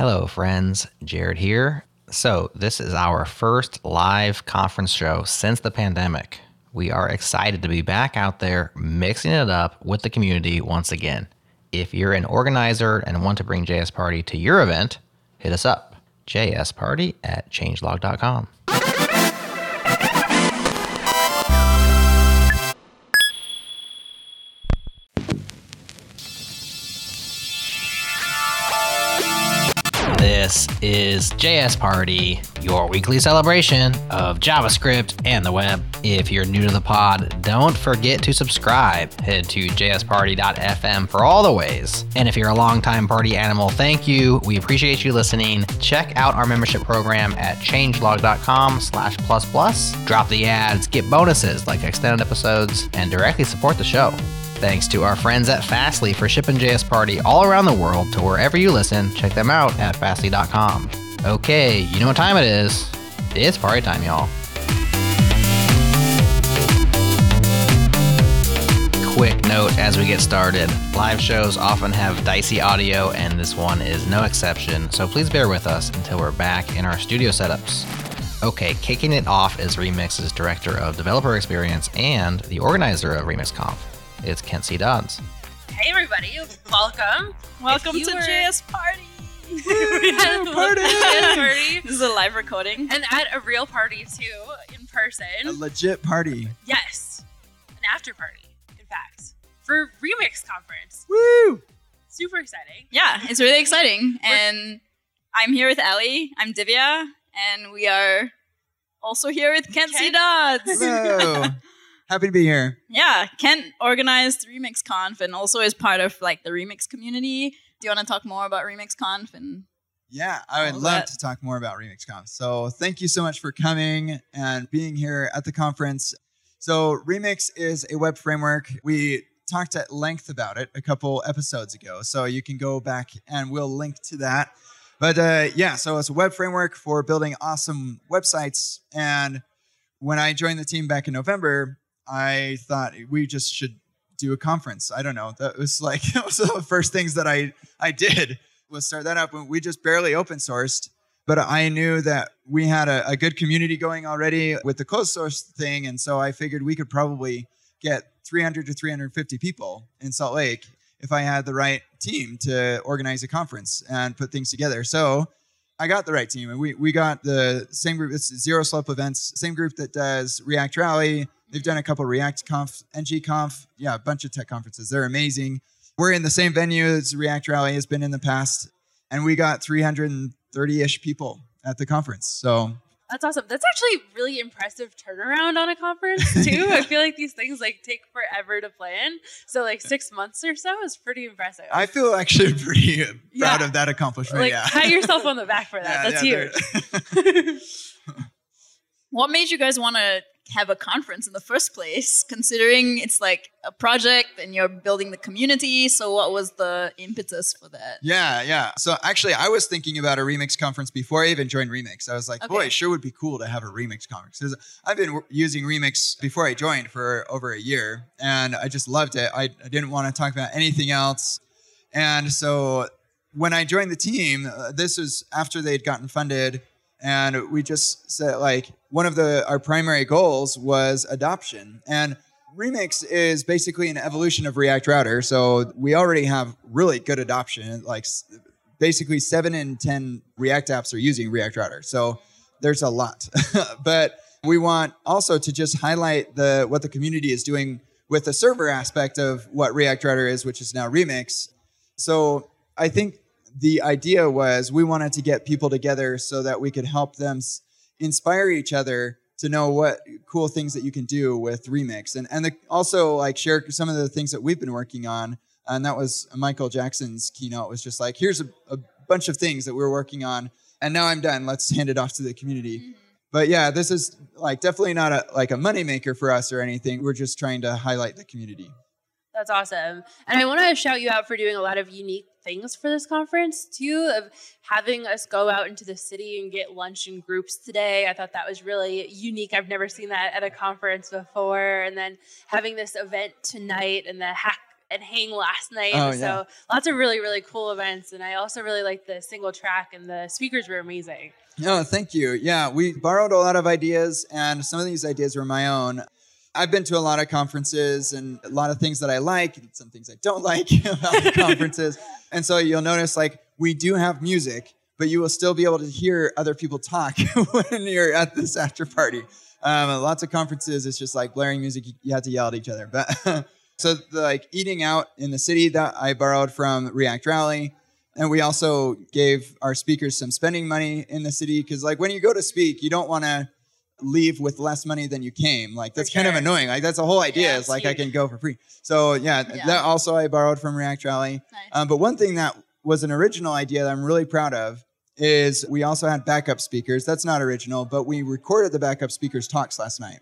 Hello, friends. Jared here. So, this is our first live conference show since the pandemic. We are excited to be back out there mixing it up with the community once again. If you're an organizer and want to bring JS Party to your event, hit us up jsparty at changelog.com. This is JS Party, your weekly celebration of JavaScript and the web. If you're new to the pod, don't forget to subscribe. Head to jsparty.fm for all the ways. And if you're a longtime party animal, thank you. We appreciate you listening. Check out our membership program at changelog.com slash plus plus. Drop the ads, get bonuses like extended episodes, and directly support the show. Thanks to our friends at Fastly for shipping JS Party all around the world to wherever you listen. Check them out at fastly.com. Okay, you know what time it is. It's party time, y'all. Quick note as we get started live shows often have dicey audio, and this one is no exception, so please bear with us until we're back in our studio setups. Okay, kicking it off is Remix's Director of Developer Experience and the organizer of RemixConf. It's Kent C. Dodds. Hey everybody, welcome. Welcome to you were- JS Party. party. party. This is a live recording. And at a real party too, in person. A legit party. yes. An after party, in fact. For Remix Conference. Woo! Super exciting. Yeah, it's really exciting. And I'm here with Ali. I'm Divya, and we are also here with Kent C. Dodds. Hello. Happy to be here. yeah, Kent organized Remix Conf and also is part of like the Remix community. Do you want to talk more about Remix Conf and Yeah, I would love that. to talk more about RemixConf. So thank you so much for coming and being here at the conference. So Remix is a web framework. We talked at length about it a couple episodes ago. So you can go back and we'll link to that. But uh, yeah, so it's a web framework for building awesome websites. And when I joined the team back in November, I thought we just should do a conference. I don't know. That was like that was the first things that I I did was start that up. We just barely open sourced, but I knew that we had a, a good community going already with the closed source thing, and so I figured we could probably get 300 to 350 people in Salt Lake if I had the right team to organize a conference and put things together. So I got the right team, and we we got the same group. It's Zero Slope Events, same group that does React Rally. They've done a couple React Conf, NG Conf, yeah, a bunch of tech conferences. They're amazing. We're in the same venue as React Rally has been in the past, and we got 330-ish people at the conference. So That's awesome. That's actually really impressive turnaround on a conference too. I feel like these things like take forever to plan. So like six months or so is pretty impressive. I feel actually pretty proud of that accomplishment. like yeah. pat yourself on the back for that. Yeah, That's yeah, huge. what made you guys want to have a conference in the first place considering it's like a project and you're building the community so what was the impetus for that Yeah, yeah. So actually, I was thinking about a remix conference before I even joined Remix. I was like, boy, it sure would be cool to have a remix conference. I've been using Remix before I joined for over a year, and I just loved it. I, I didn't want to talk about anything else. And so when I joined the team, uh, this was after they'd gotten funded, and we just said like one of the our primary goals was adoption and. Remix is basically an evolution of React Router. So we already have really good adoption. Like basically seven in 10 React apps are using React Router. So there's a lot. but we want also to just highlight the what the community is doing with the server aspect of what React Router is, which is now Remix. So I think the idea was we wanted to get people together so that we could help them s- inspire each other to know what cool things that you can do with Remix and and the, also like share some of the things that we've been working on. And that was Michael Jackson's keynote was just like, here's a, a bunch of things that we're working on, and now I'm done. Let's hand it off to the community. Mm-hmm. But yeah, this is like definitely not a like a moneymaker for us or anything. We're just trying to highlight the community. That's awesome. And I want to shout you out for doing a lot of unique things for this conference too, of having us go out into the city and get lunch in groups today. I thought that was really unique. I've never seen that at a conference before. And then having this event tonight and the hack and hang last night. Oh, so yeah. lots of really really cool events, and I also really like the single track and the speakers were amazing. No, thank you. Yeah, we borrowed a lot of ideas, and some of these ideas were my own. I've been to a lot of conferences and a lot of things that I like, and some things I don't like about the conferences. And so you'll notice, like, we do have music, but you will still be able to hear other people talk when you're at this after party. Um, lots of conferences, it's just like blaring music. You- have to yell at each other. But so, the, like, eating out in the city that I borrowed from React Rally. And we also gave our speakers some spending money in the city because, like, when you go to speak, you don't want to leave with less money than you came. Like, that's kind of annoying. Like, that's the whole idea. Yeah, is it's like I can go for free. So yeah, Yeah. that also I borrowed from React Rally. Nice. Um, but one thing that was an original idea that I'm really proud of is we also had backup speakers. That's not original, but we recorded the backup speakers talks last night,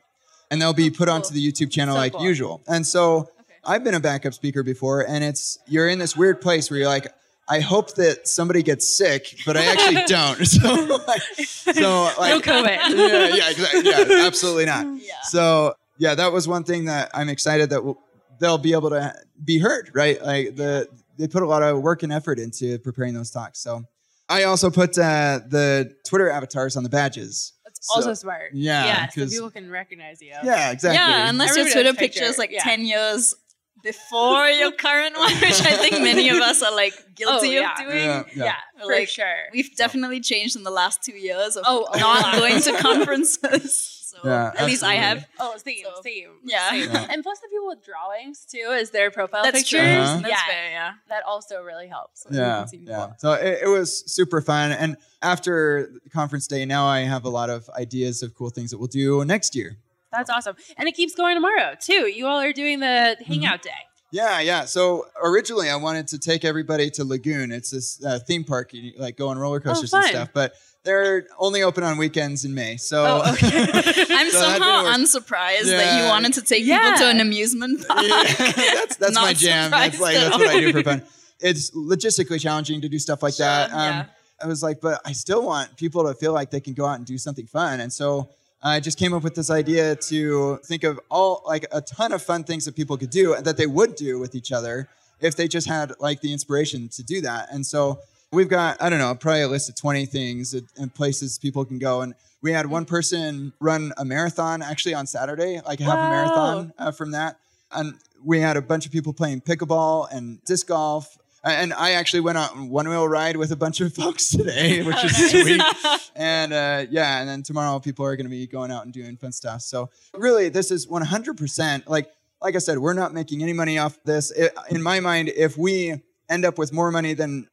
and they'll be Oh, put cool. onto the YouTube channel So like cool. usual. And so Okay. I've been a backup speaker before, and it's you're in this weird place where you're like, I hope that somebody gets sick, but I actually don't. So, like, so like, no COVID. yeah, yeah, exactly. Yeah, absolutely not. Yeah. So yeah, that was one thing that I'm excited that we'll, they'll be able to be heard. Right, like the they put a lot of work and effort into preparing those talks. So I also put uh, the Twitter avatars on the badges. That's So- also smart. yeah, yeah, so 'cause- people can recognize you. Yeah, exactly. Yeah, unless your Twitter picture is like yeah. 10 years before your current one, which I think many of us are like guilty Oh, yeah. of doing. Yeah, Yeah, yeah. for Like, sure. We've definitely changed in the last two years of Oh, not going to conferences. So Yeah, at least I have. Oh, same, So, same. yeah. same. Yeah. And plus, the people with drawings too, as their profile That's pictures. true. Uh-huh. That's yeah, fair, yeah. that also really helps. yeah, can see people. yeah. So it, it was super fun. And after conference day, now I have a lot of ideas of cool things that we'll do next year. That's awesome. And it keeps going tomorrow too. You all are doing the Mm-hmm. hangout day. Yeah, yeah. So originally, I wanted to take everybody to Lagoon. It's this uh, theme park, you like go on roller coasters and stuff. But they're only open on weekends in May. So Oh, okay. I'm So somehow unsurprised that you wanted to take Yeah. people to an amusement park. Yeah, that's that's my jam. That's like that's what I do for fun. It's logistically challenging to do stuff like that. Um, yeah. I was like, but I still want people to feel like they can go out and do something fun. And so I just came up with this idea to think of all like a ton of fun things that people could do and that they would do with each other if they just had like the inspiration to do that. And so we've got, I don't know, probably a list of 20 things and- places people can go. And we had one person run a marathon actually on Saturday, like half a marathon uh, from that. And we had a bunch of people playing pickleball and disc golf. And I actually went on one wheel ride with a bunch of folks today, which is sweet. And uh, yeah, and then tomorrow people are going to be going out and doing fun stuff. So really, this is 100% like like I said, we're not making any money off this. It, in my mind, if we end up with more money than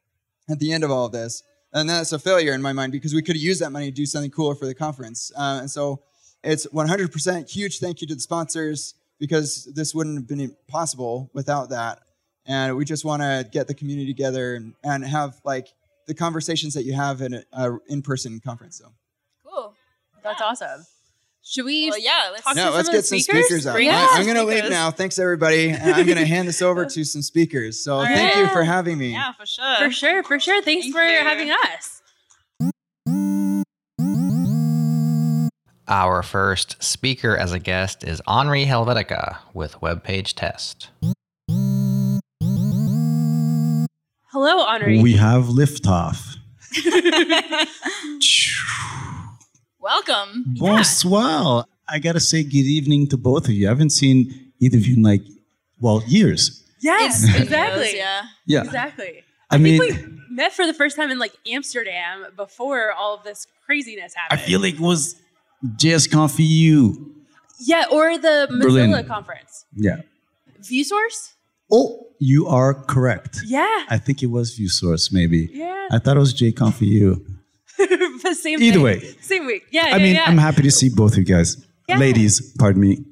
at the end of all of this, then that's a failure in my mind because we could have used that money to do something cooler for the conference. Uh, and so it's 100% huge thank you to the sponsors because this wouldn't have been possible without that. And we just want to get the community together and, and have like the conversations that you have in an in-person conference. So Cool. That's Yeah. awesome. Should we? Well, yeah, let's Talk to yeah, some let's of the get some speakers? speakers out. Bring Yeah. I'm going to leave now. Thanks, everybody. And I'm going to hand this over to some speakers. So thank you for having me. Yeah, for sure. For sure, for sure. Thanks Thank for you. having us. Our first speaker as a guest is Henri Helvetica with Web Page Test. Hello, Henri. We have liftoff. Welcome. Bonsoir. I gotta say good evening to both of you. I haven't seen either of you in like, well, years. yes, exactly. yeah. Yeah. Exactly. I I mean, think we met for the first time in like Amsterdam before all of this craziness happened. I feel like it was JSCon for you. yeah, or the Mozilla Berlin. conference. Yeah. ViewSource? Oh, you are correct. Yeah. I think it was ViewSource, maybe. Yeah. I thought it was JCon for you. the same Either thing. way. Same week. Yeah. I yeah, mean, yeah. I'm happy to see both of you guys. Yeah. Ladies, pardon me.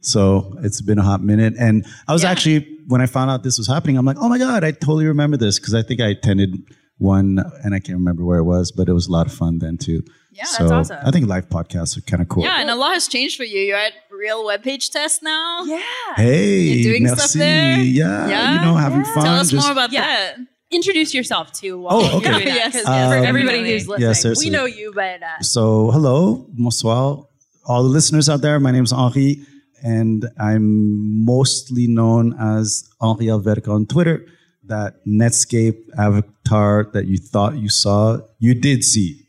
So it's been a hot minute. And I was actually, when I found out this was happening, I'm like, oh my God, I totally remember this because I think I attended one and I can't remember where it was, but it was a lot of fun then too. Yeah, so That's awesome. I think live podcasts are kind of cool. Yeah, and a lot has changed for you. You're at Real Web Page Test now. yeah. Hey, You're doing stuff there? Yeah, Yeah? you know, having Yeah. fun. Tell us just- more about Yeah. that. Introduce yourself too. While Oh, you're okay. doing that, Yes, 'cause yes, for Um, everybody who's listening, Yeah, we know you, but uh, So, hello, bonsoir, all the listeners out there. My name is Henri, and I'm mostly known as Henri Helvetica on Twitter. That Netscape avatar that you thought you saw, you did see.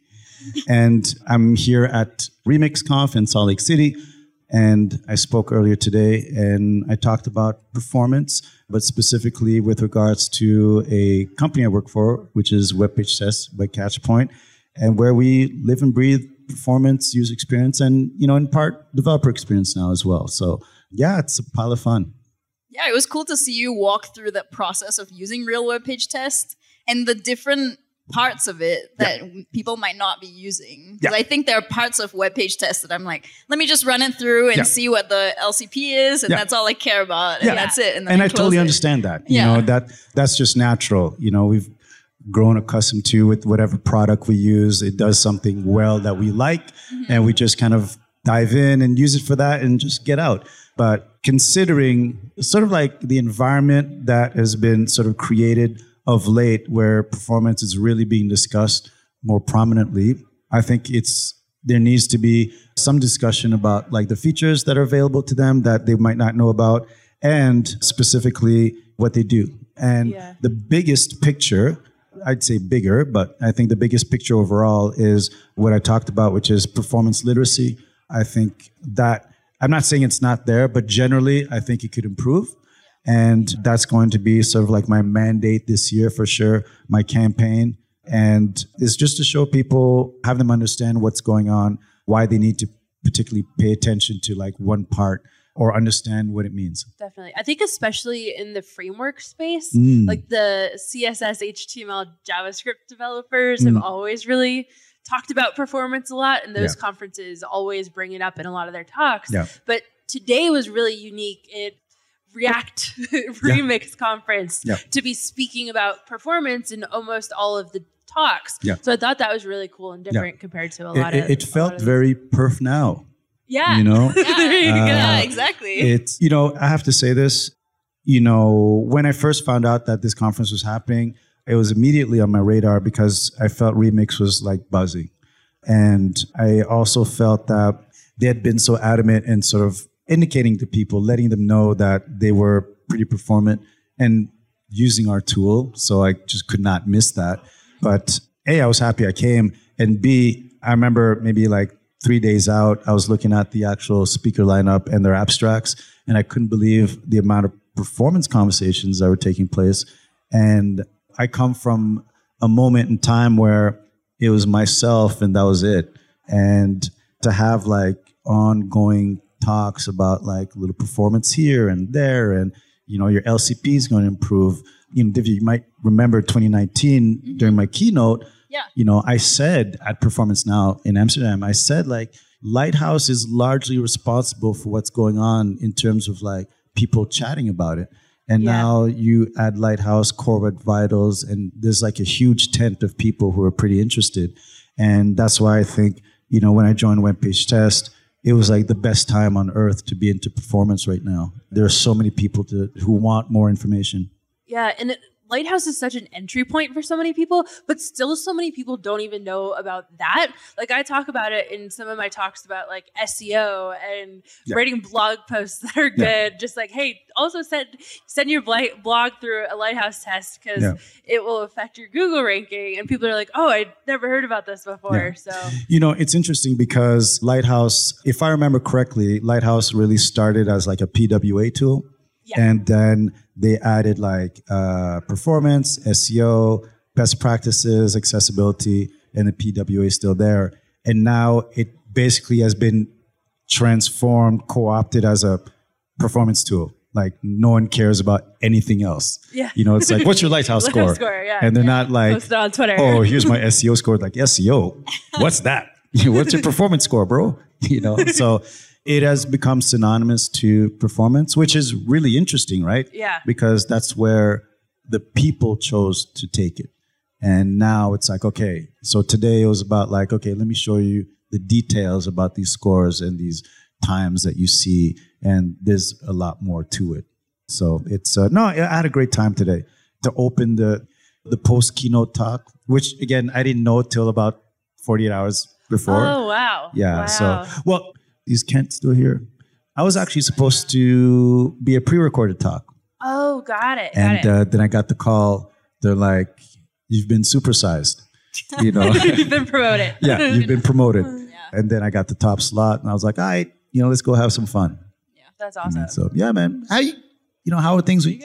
And I'm here at RemixConf in Salt Lake City. And I spoke earlier today and I talked about performance, but specifically with regards to a company I work for, which is WebPage Test by Catchpoint, and where we live and breathe performance, user experience, and you know, in part developer experience now as well. So yeah, it's a pile of fun. Yeah, it was cool to see you walk through the process of using real web page test and the different parts of it that people might not be using. Because Yeah. I think there are parts of web page tests that I'm like, let me just run it through and Yeah. see what the LCP is, and Yeah. that's all I care about, and Yeah. that's it. And, and I I totally it. understand that. You Yeah. know, that that's just natural. You know, we've grown accustomed to with whatever product we use, it does something well that we like, Mm-hmm. and we just kind of dive in and use it for that and just get out. But considering sort of like the environment that has been sort of created of late where performance is really being discussed more prominently, I think it's there needs to be some discussion about like the features that are available to them that they might not know about and specifically what they do. And Yeah. the biggest picture, I'd say bigger, but I think the biggest picture overall is what I talked about, which is performance literacy. I think that I'm not saying it's not there, but generally I think it could improve. And that's going to be sort of like my mandate this year for sure, my campaign. And it's just to show people, have them understand what's going on, why they need to particularly pay attention to like one part or understand what it means. Definitely. I think especially in the framework space, Mm. like the CSS, HTML, JavaScript developers have Mm. always really talked about performance a lot, and those Yeah. conferences always bring it up in a lot of their talks. Yeah. But today was really unique. It React Remix conference Yeah. to be speaking about performance in almost all of the talks. Yeah. So I thought that was really cool and different compared to a lot it, of. it felt very perf now, yeah. you know? Yeah, yeah, Uh, exactly. it's you know i have to say this you know when i first found out that this conference was happening it was immediately on my radar because i felt remix was like buzzing and i also felt that they had been so adamant and sort of indicating to people letting them know that they were pretty performant and using our tool so i just could not miss that but a i was happy i came and b i remember maybe like three days out, I was looking at the actual speaker lineup and their abstracts, and I couldn't believe the amount of performance conversations that were taking place. And I come from a moment in time where it was myself and that was it. And to have like ongoing talks about like little performance here and there, and you know, your LCP is going to improve. You know, you might remember 2019 mm-hmm. during my keynote yeah. you know, I said at Performance Now in Amsterdam, I said like Lighthouse is largely responsible for what's going on in terms of like people chatting about it. And Yeah. now you add Lighthouse, Core Web Vitals, and there's like a huge tent of people who are pretty interested. And that's why I think, you know, when I joined Web Page Test, it was like the best time on earth to be into performance right now. There are so many people to, who want more information. Yeah, and it, Lighthouse is such an entry point for so many people, but still so many people don't even know about that. Like I talk about it in some of my talks about like SEO and Yeah. writing blog posts that are Yeah. good. Just like, hey, also send send your blog through a Lighthouse test because Yeah. it will affect your Google ranking. And people are like, oh, I never heard about this before. So You know, it's interesting because Lighthouse, if I remember correctly, Lighthouse really started as like a PWA tool. Yeah. And then they added like uh, performance, SEO, best practices, accessibility, and the PWA is still there. And now it basically has been transformed, co opted as a performance tool. Like no one cares about anything else. Yeah. You know, it's like, what's your Lighthouse score? Score, yeah. And they're not like, on Twitter. oh, here's my SEO score. Like SEO, what's that? what's your performance score, bro? You know, so it has become synonymous to performance, which is really interesting, right? Yeah. Because that's where the people chose to take it. And now it's like, okay, so today it was about like, okay, let me show you the details about these scores and these times that you see. And there's a lot more to it. So it's, uh, no, I had a great time today to open the, the post keynote talk, which again, I didn't know till about 48 hours before. Oh wow. Yeah. Wow. So, well, is Kent still here? I was actually supposed to be a pre-recorded talk, Oh, got it. Got and it. uh, then I got the call. They're like, "You've been supersized," you know. You've been promoted. yeah, you've been promoted. Yeah. And then I got the top slot, and I was like, "All right, you know, let's go have some fun." Yeah, that's awesome. so yeah, man. How you, you know, how are things with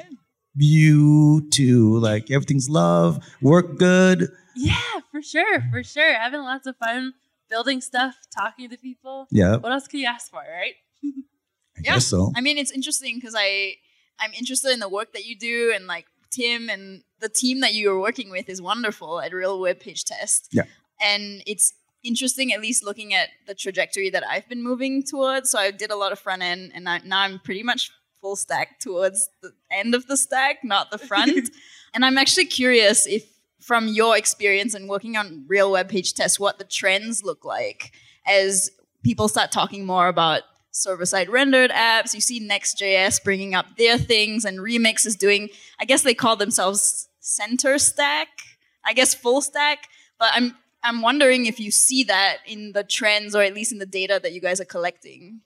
you too? Like everything's love, work good. Yeah, for sure, for sure. Having lots of fun building stuff, talking to people. Yeah, What else could you ask for, right? I Yeah. guess so. I mean, it's interesting because I I'm interested in the work that you do, and like Tim and the team that you are working with is wonderful at Real Web Page Test. Yeah. and it's interesting at least looking at the trajectory that I've been moving towards. So I did a lot of front end, and I, now I'm pretty much full stack towards the end of the stack, not the front. and I'm actually curious if from your experience and working on real web page tests, what the trends look like as people start talking more about server-side rendered apps. You see Next.js bringing up their things, and Remix is doing. I guess they call themselves center stack. I guess full stack. But I'm I'm wondering if you see that in the trends, or at least in the data that you guys are collecting.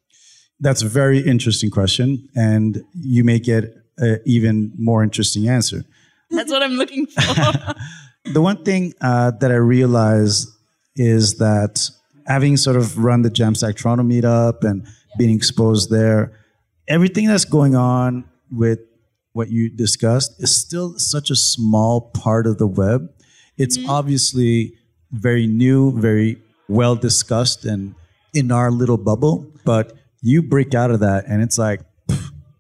That's a very interesting question, and you may get an even more interesting answer. That's what I'm looking for. The one thing uh, that I realized is that having sort of run the Jamstack Toronto meetup and being exposed there, everything that's going on with what you discussed is still such a small part of the web. It's obviously very new, very well discussed, and in our little bubble. But you break out of that, and it's like,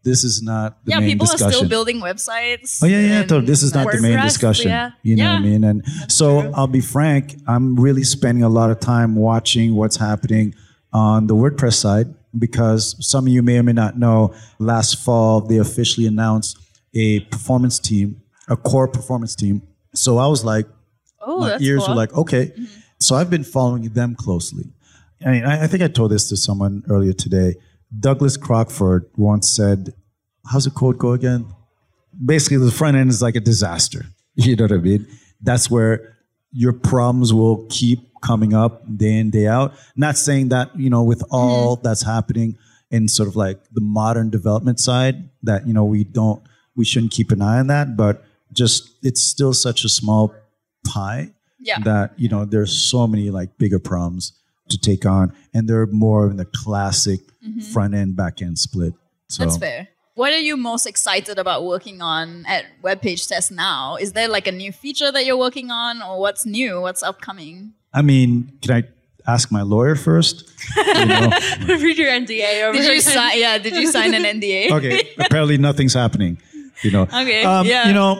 this is not the main discussion. yeah, main people discussion. are still building websites. Oh yeah, yeah, totally. This is not the main discussion. yeah. You know Yeah. what I mean? And so I'll be frank, I'm really spending a lot of time watching what's happening on the WordPress side because some of you may or may not know, last fall they officially announced a performance team, a core performance team. So I was like, Oh, my that's ears cool. were like, okay. Mm-hmm. So I've been following them closely. I mean, I, I think I told this to someone earlier today. Douglas Crockford once said, how's the quote go again? Basically, the front end is like a disaster. You know what I mean? That's where your problems will keep coming up day in, day out. Not saying that, you know, with all mm-hmm. that's happening in sort of like the modern development side, that, you know, we don't, we shouldn't keep an eye on that, but just it's still such a small pie Yeah. that you know there's so many like bigger problems to take on and they're more in the classic front end back end split so Mm-hmm. That's fair. What are you most excited about working on at Web Page Test now? Is there like a new feature that you're working on, or what's new? What's upcoming? i mean can i ask my lawyer first you know? Read your NDA over. Did you sign? Yeah, did you sign an NDA? okay apparently nothing's happening you know Okay, um, yeah. you know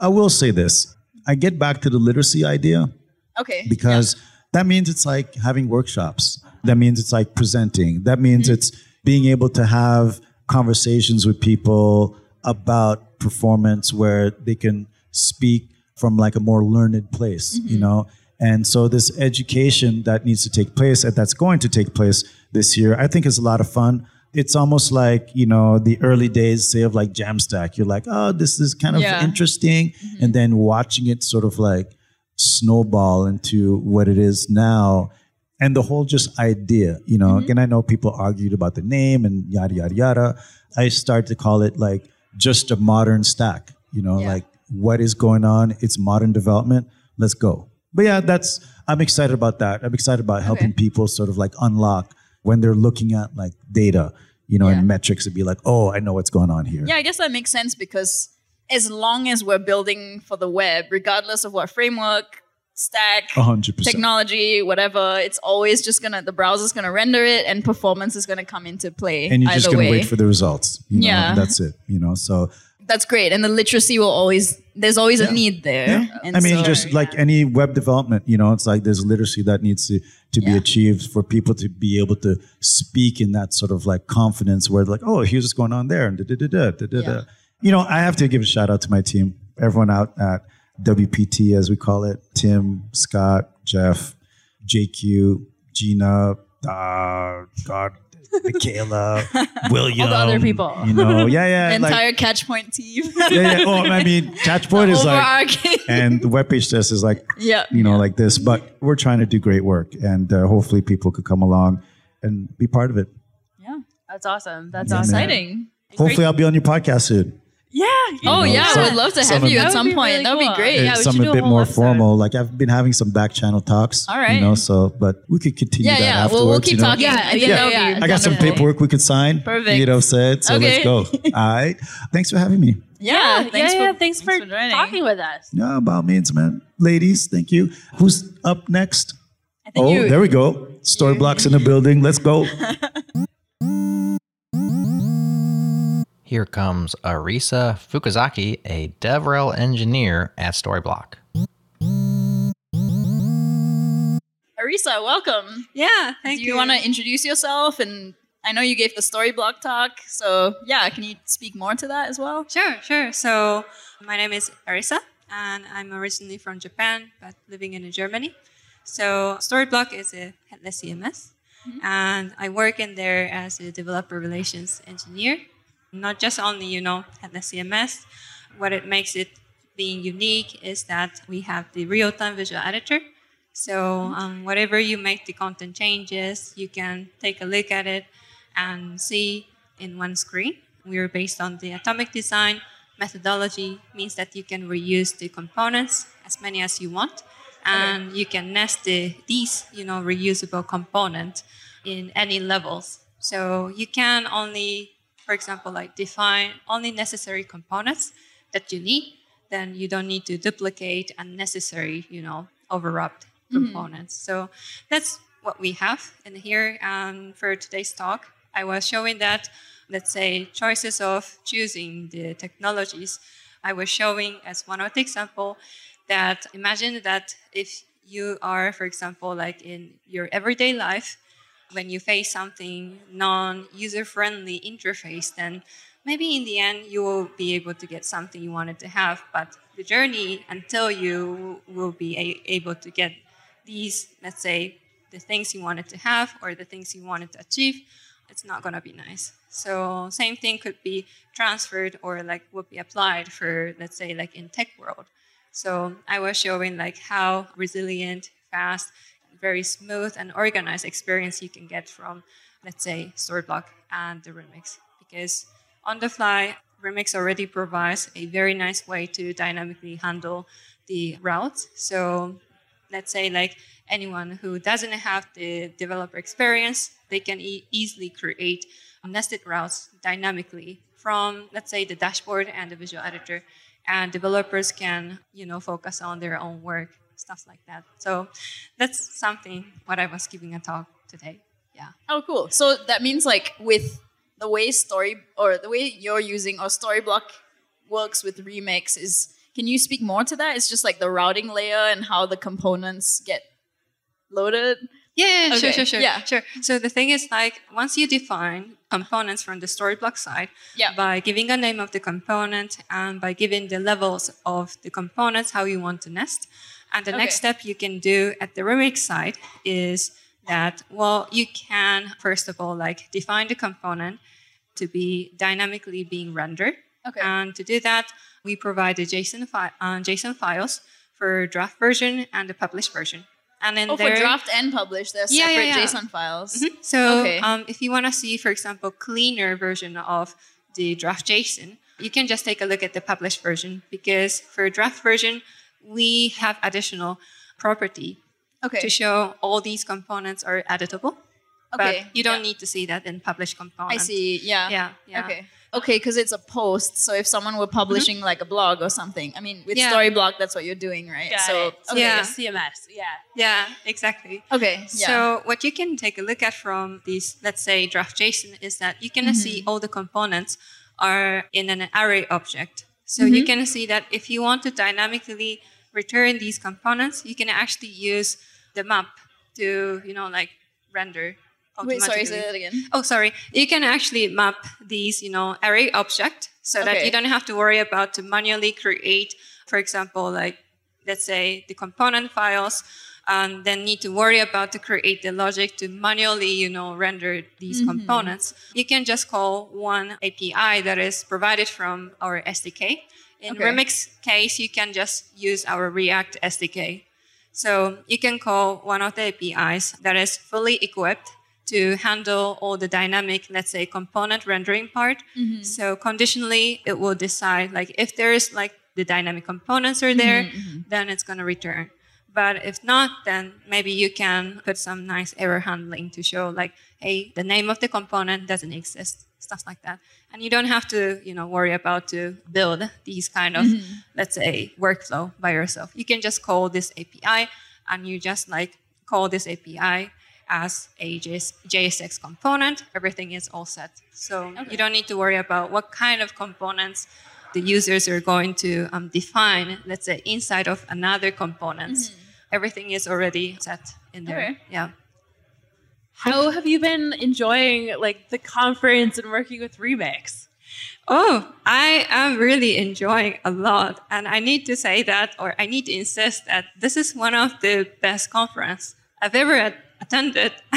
i will say this i get back to the literacy idea Okay. because that means it's like having workshops. That means it's like presenting. That means mm-hmm. it's being able to have conversations with people about performance where they can speak from like a more learned place, you mm-hmm. know? And so this education that needs to take place and that's going to take place this year, I think is a lot of fun. It's almost like, you know, the early days, say, of like Jamstack. You're like, oh, this is kind of Yeah. interesting. Mm-hmm. And then watching it sort of like snowball into what it is now. And the whole just idea you know Mm-hmm. and i know people argued about the name and yada yada yada. I start to call it like just a modern stack you know Yeah. like what is going on? It's modern development. Let's go. But yeah that's i'm excited about that. I'm excited about helping people sort of like unlock when they're looking at like data you know Yeah. and metrics and be like oh i know what's going on here. Yeah, I guess that makes sense because as long as we're building for the web, regardless of what framework, stack, 100% technology, whatever, it's always just gonna the browser's gonna render it and performance is gonna come into play. and you're just gonna way. wait for the results you know, Yeah. that's it you know so That's great. And the literacy will always there's always a need there. Yeah. I mean, so- just like any web development, you know, it's like there's literacy that needs to, to be achieved for people to be able to speak in that sort of like confidence where like, oh, here's what's going on there. And da, da, da, da, da, da. Yeah. You know, I have to give a shout out to my team, everyone out at WPT, as we call it Tim, Scott, Jeff, JQ, Gina, uh, God, Michaela, William. all the other people. You know, yeah, yeah. like- entire catchpoint team. yeah, yeah. Oh, I mean, Catchpoint is like, and the webpage test is like yeah. you know like this but we're trying to do great work and uh, hopefully people could come along and be part of it Yeah. That's awesome. That's Yeah, awesome. Exciting. Hopefully, I'll be on your podcast soon. Yeah. Oh know, yeah, some- I would love to have you at some point. really That'd be great. Yeah, some a do a bit more episode. formal. Like I've been having some back channel talks. All right. You know, so but we could continue Yeah, that yeah. afterwards. Well, we'll keep you know? talking. Yeah, I think yeah, yeah. I got some paperwork we could sign. Perfect. You know, said so. Okay. Let's go. All right. Thanks for having me. Yeah, yeah, thanks yeah, for thanks for, joining. talking with us. No, by all means, man. Ladies, thank you. Who's up next? I think Oh, you, there we go. Storyblok's in the building. Let's go. Here comes Arisa Fukuzaki, a DevRel engineer at Storyblok. Arisa, welcome. Yeah, thank Do you. you want to introduce yourself? And I know you gave the story block talk, so yeah, can you speak more to that as well? Sure, sure. So, my name is Arisa, and I'm originally from Japan, but living in Germany. So, Storyblok is a headless CMS, mm-hmm. and I work in there as a developer relations engineer. Not just only, you know, at the CMS. What it makes it being unique is that we have the real-time visual editor. So um, whatever you make the content changes, you can take a look at it and see in one screen. We are based on the atomic design methodology, means that you can reuse the components as many as you want, and you can nest the, these, you know, reusable component in any levels. So you can only, for example, like define only necessary components that you need. Then you don't need to duplicate unnecessary, you know, overwrapped mm-hmm. components. So that's what we have in here. And for today's talk, I was showing that, let's say, choices of choosing the technologies. I was showing as one of the example that imagine that if you are, for example, like in your everyday life, when you face something non-user friendly interface, then maybe in the end you will be able to get something you wanted to have. But the journey until you will be able to get these, let's say, the things you wanted to have or the things you wanted to achieve, it's not gonna be nice. So same thing could be transferred or like would be applied for, let's say, like in tech world. So I was showing like how resilient, fast, very smooth and organized experience you can get from, let's say, Storyblok and the Remix. Because on the fly, Remix already provides a very nice way to dynamically handle the routes. So let's say like anyone who doesn't have the developer experience, they can e- easily create nested routes dynamically from, let's say, the dashboard and the visual editor. And developers can, you know, focus on their own work, stuff like that. So that's something what I was giving a talk today. Yeah. Oh, cool. So that means like with the way story or the way you're using or Storyblok works with Remix is can you speak more to that? It's just like the routing layer and how the components get loaded. Yeah, Okay, sure, sure, sure. yeah. Sure. So the thing is like once you define components from the Storyblok side Yeah. by giving a name of the component and by giving the levels of the components how you want to nest. And the next step you can do at the remix side is that well you can first of all like define the component to be dynamically being rendered. Okay. And to do that, we provide the JSON, fi- uh, JSON files for draft version and the published version. And in Oh, for draft and publish, there's Yeah, separate yeah, yeah. JSON files. so Okay. um, if you want to see, for example, cleaner version of the draft JSON, you can just take a look at the published version because for draft version, we have additional property Okay. to show all these components are editable. Okay, But you don't yeah. need to see that in published components. I see. Yeah. Yeah. yeah. Okay. Okay, because it's a post. So if someone were publishing like a blog or something, I mean, with Yeah. Storyblok, that's what you're doing, right? Got so it. okay. Yeah. CMS. Yeah. Yeah, exactly. Okay. Yeah. So what you can take a look at from these, let's say draft JSON, is that you can see Mm-hmm. all the components are in an array object. So you Mm-hmm. can see that if you want to dynamically return these components, you can actually use the map to, you know, like render. Wait, sorry, say that again. Oh, sorry. You can actually map these, you know, array object so that you don't have to worry about to manually create, for example, like let's say the component files, and then need to worry about to create the logic to manually, you know, render these Mm-hmm. components. You can just call one API that is provided from our SDK. In Okay. Remix case, you can just use our React SDK. So you can call one of the APIs that is fully equipped to handle all the dynamic, let's say, component rendering part. Mm-hmm. So conditionally, it will decide like if there is like the dynamic components are there, mm-hmm, mm-hmm. then it's going to return. But if not, then maybe you can put some nice error handling to show like, hey, the name of the component doesn't exist, stuff like that. And you don't have to, you know, worry about to build these kind of, let's say, workflow by yourself. You can just call this API and you just like call this API as a JS, JSX component. Everything is all set. So you don't need to worry about what kind of components the users are going to um, define, let's say, inside of another component. Everything is already set in there. Okay. Yeah. How have you been enjoying like the conference and working with Remix? Oh, I am really enjoying a lot. And I need to say that, or I need to insist that this is one of the best conference I've ever at- attended.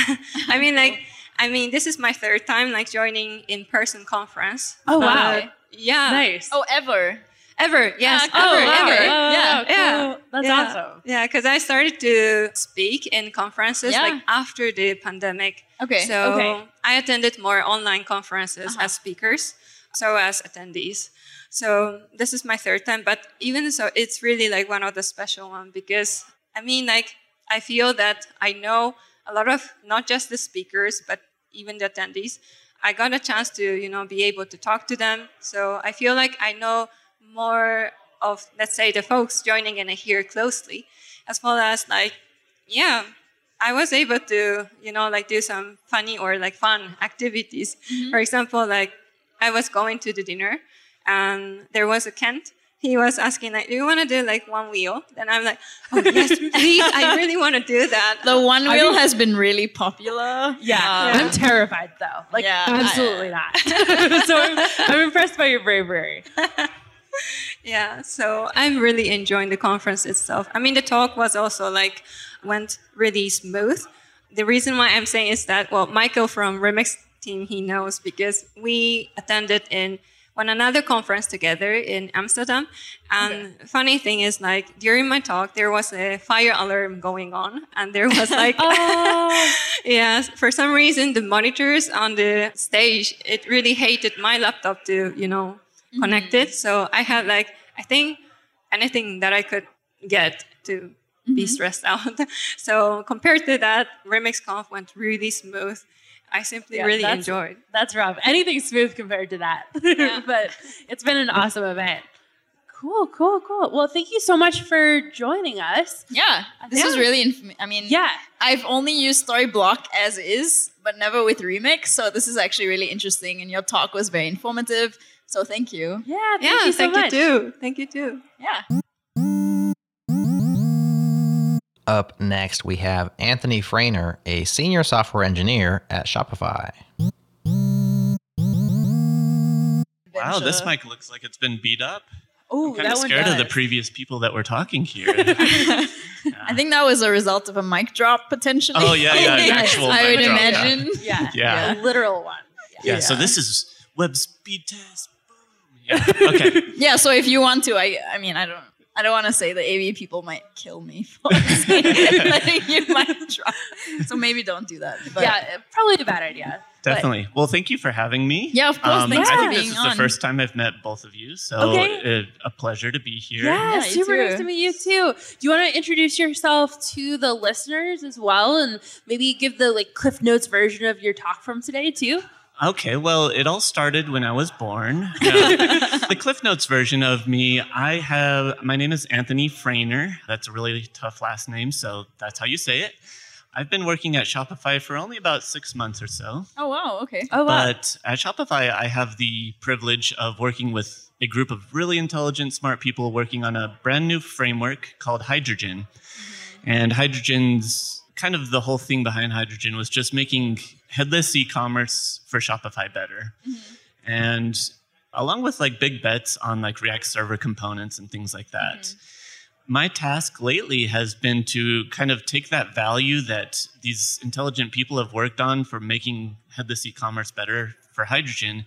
I mean, like, I mean, this is my third time like joining in-person conference. Oh, wow. Uh, yeah. Nice. Oh, ever. Ever, yes, Ah, cool. ever, wow. ever. Yeah. yeah, Yeah. That's yeah. awesome. Yeah, because I started to speak in conferences Yeah. like after the pandemic. Okay. So Okay. I attended more online conferences Uh-huh. as speakers, so as attendees. So this is my third time, but even so, it's really like one of the special ones because I mean, like I feel that I know a lot of not just the speakers, but even the attendees. I got a chance to, you know, be able to talk to them. So I feel like I know more of, let's say, the folks joining in here closely, as well as like, yeah, I was able to, you know, like do some funny or like fun activities. For example, like I was going to the dinner and there was a Kent. He was asking like, "Do you want to do like one wheel?" Then I'm like, "Oh yes, please! I really want to do that." The one I wheel mean- has been really popular. Yeah, Uh, I'm terrified though. Like, Yeah, I- absolutely not. so I'm, I'm impressed by your bravery. yeah so i'm really enjoying the conference itself. I mean the talk was also like went really smooth. The reason why i'm saying is that well michael from remix team he knows because we attended in one another conference together in amsterdam. And funny thing is like during my talk there was a fire alarm going on and there was like Oh, Yes, for some reason the monitors on the stage it really hated my laptop to you know connect it. Mm-hmm. So I had like I think anything that I could get to be mm-hmm. stressed out. so compared to that, RemixConf went really smooth. I simply Yeah, really that's- enjoyed. that's rough. Anything smooth compared to that. but it's been an awesome event. Cool, cool, cool. Well, thank you so much for joining us. Yeah, this is really. Inf- I mean, Yeah. I've only used Storyblok as is, but never with Remix. So this is actually really interesting, and your talk was very informative. So thank you. Yeah, thank yeah, you so thank much. you too. Thank you too. Yeah. Up next, we have Anthony Frehner, a senior software engineer at Shopify. Wow, this mic looks like it's been beat up. Oh, I'm kind that of scared of the previous people that were talking here. I think that was a result of a mic drop potentially. Oh, yeah, yeah, Yes, actual I mic would drop, yeah. imagine. Yeah, Yeah. a literal one. Yeah, so this is web speed test. Boom. Yeah. Okay. Yeah, so if you want to, I I mean I don't I don't want to say the AV people might kill me for saying- letting you mic drop. So maybe don't do that. But yeah, probably a bad idea. But- Definitely. Well, thank you for having me. Um, Yeah, of course. Thanks I for think being this is on. the first time I've met both of you, so Okay. uh, a pleasure to be here. Yeah, Yeah, super nice to meet you too. Do you want to introduce yourself to the listeners as well, and maybe give the like Cliff Notes version of your talk from today too? Okay, well, it all started when I was born. No. Uh, the Cliff Notes version of me, I have, my name is Anthony Frehner. That's a really tough last name, so that's how you say it. I've been working at Shopify for only about six months or so. Oh wow, okay. Oh wow, But at Shopify, I have the privilege of working with a group of really intelligent, smart people working on a brand new framework called Hydrogen. Mm-hmm. And Hydrogen's kind of the whole thing behind Hydrogen was just making headless e commerce for Shopify better. Mm-hmm. And along with like big bets on like React server components and things like that. Mm-hmm. My task lately has been to kind of take that value that these intelligent people have worked on for making headless e-commerce better for hydrogen,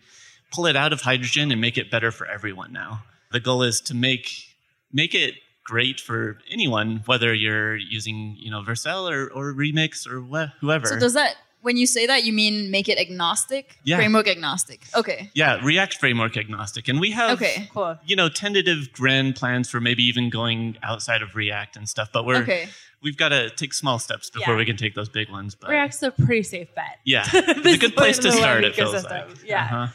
pull it out of hydrogen and make it better for everyone now. The goal is to make make it great for anyone, whether you're using, you know, Vercel or, or Remix or wh- whoever. So does that when you say that, you mean make it agnostic, Yeah. framework agnostic. Okay. Yeah, React framework agnostic. And we have Okay. Cool. you know, tentative grand plans for maybe even going outside of React and stuff, but we're Okay. we've got to take small steps before Yeah. we can take those big ones. But React's a pretty safe bet. yeah, it's a good place to point in the start. It feels like. Yeah. Uh-huh.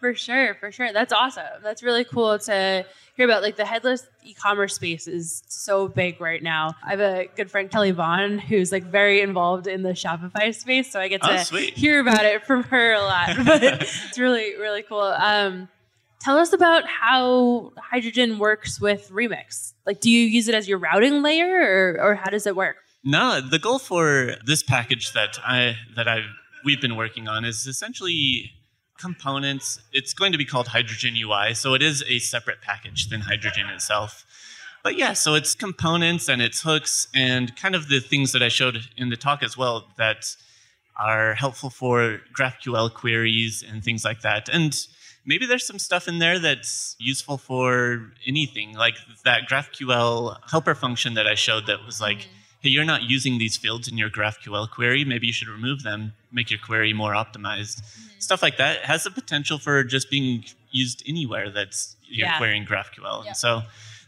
For sure, for sure. That's awesome. That's really cool to hear about. Like the headless e-commerce space is so big right now. I have a good friend Kelly Vaughn who's like very involved in the Shopify space, so I get Oh, to sweet. hear about it from her a lot. But it's really, really cool. Um, tell us about how Hydrogen works with Remix. Like, do you use it as your routing layer, or or how does it work? No, the goal for this package that I that I've we've been working on is essentially components. It's going to be called Hydrogen UI, so it is a separate package than Hydrogen itself. But yeah, so it's components and it's hooks and kind of the things that I showed in the talk as well that are helpful for GraphQL queries and things like that. And maybe there's some stuff in there that's useful for anything, like that GraphQL helper function that I showed that was like, mm-hmm. Hey, you're not using these fields in your GraphQL query. Maybe you should remove them, make your query more optimized. Mm-hmm. Stuff like that has the potential for just being used anywhere that's you're Yeah. querying GraphQL. Yeah. And so,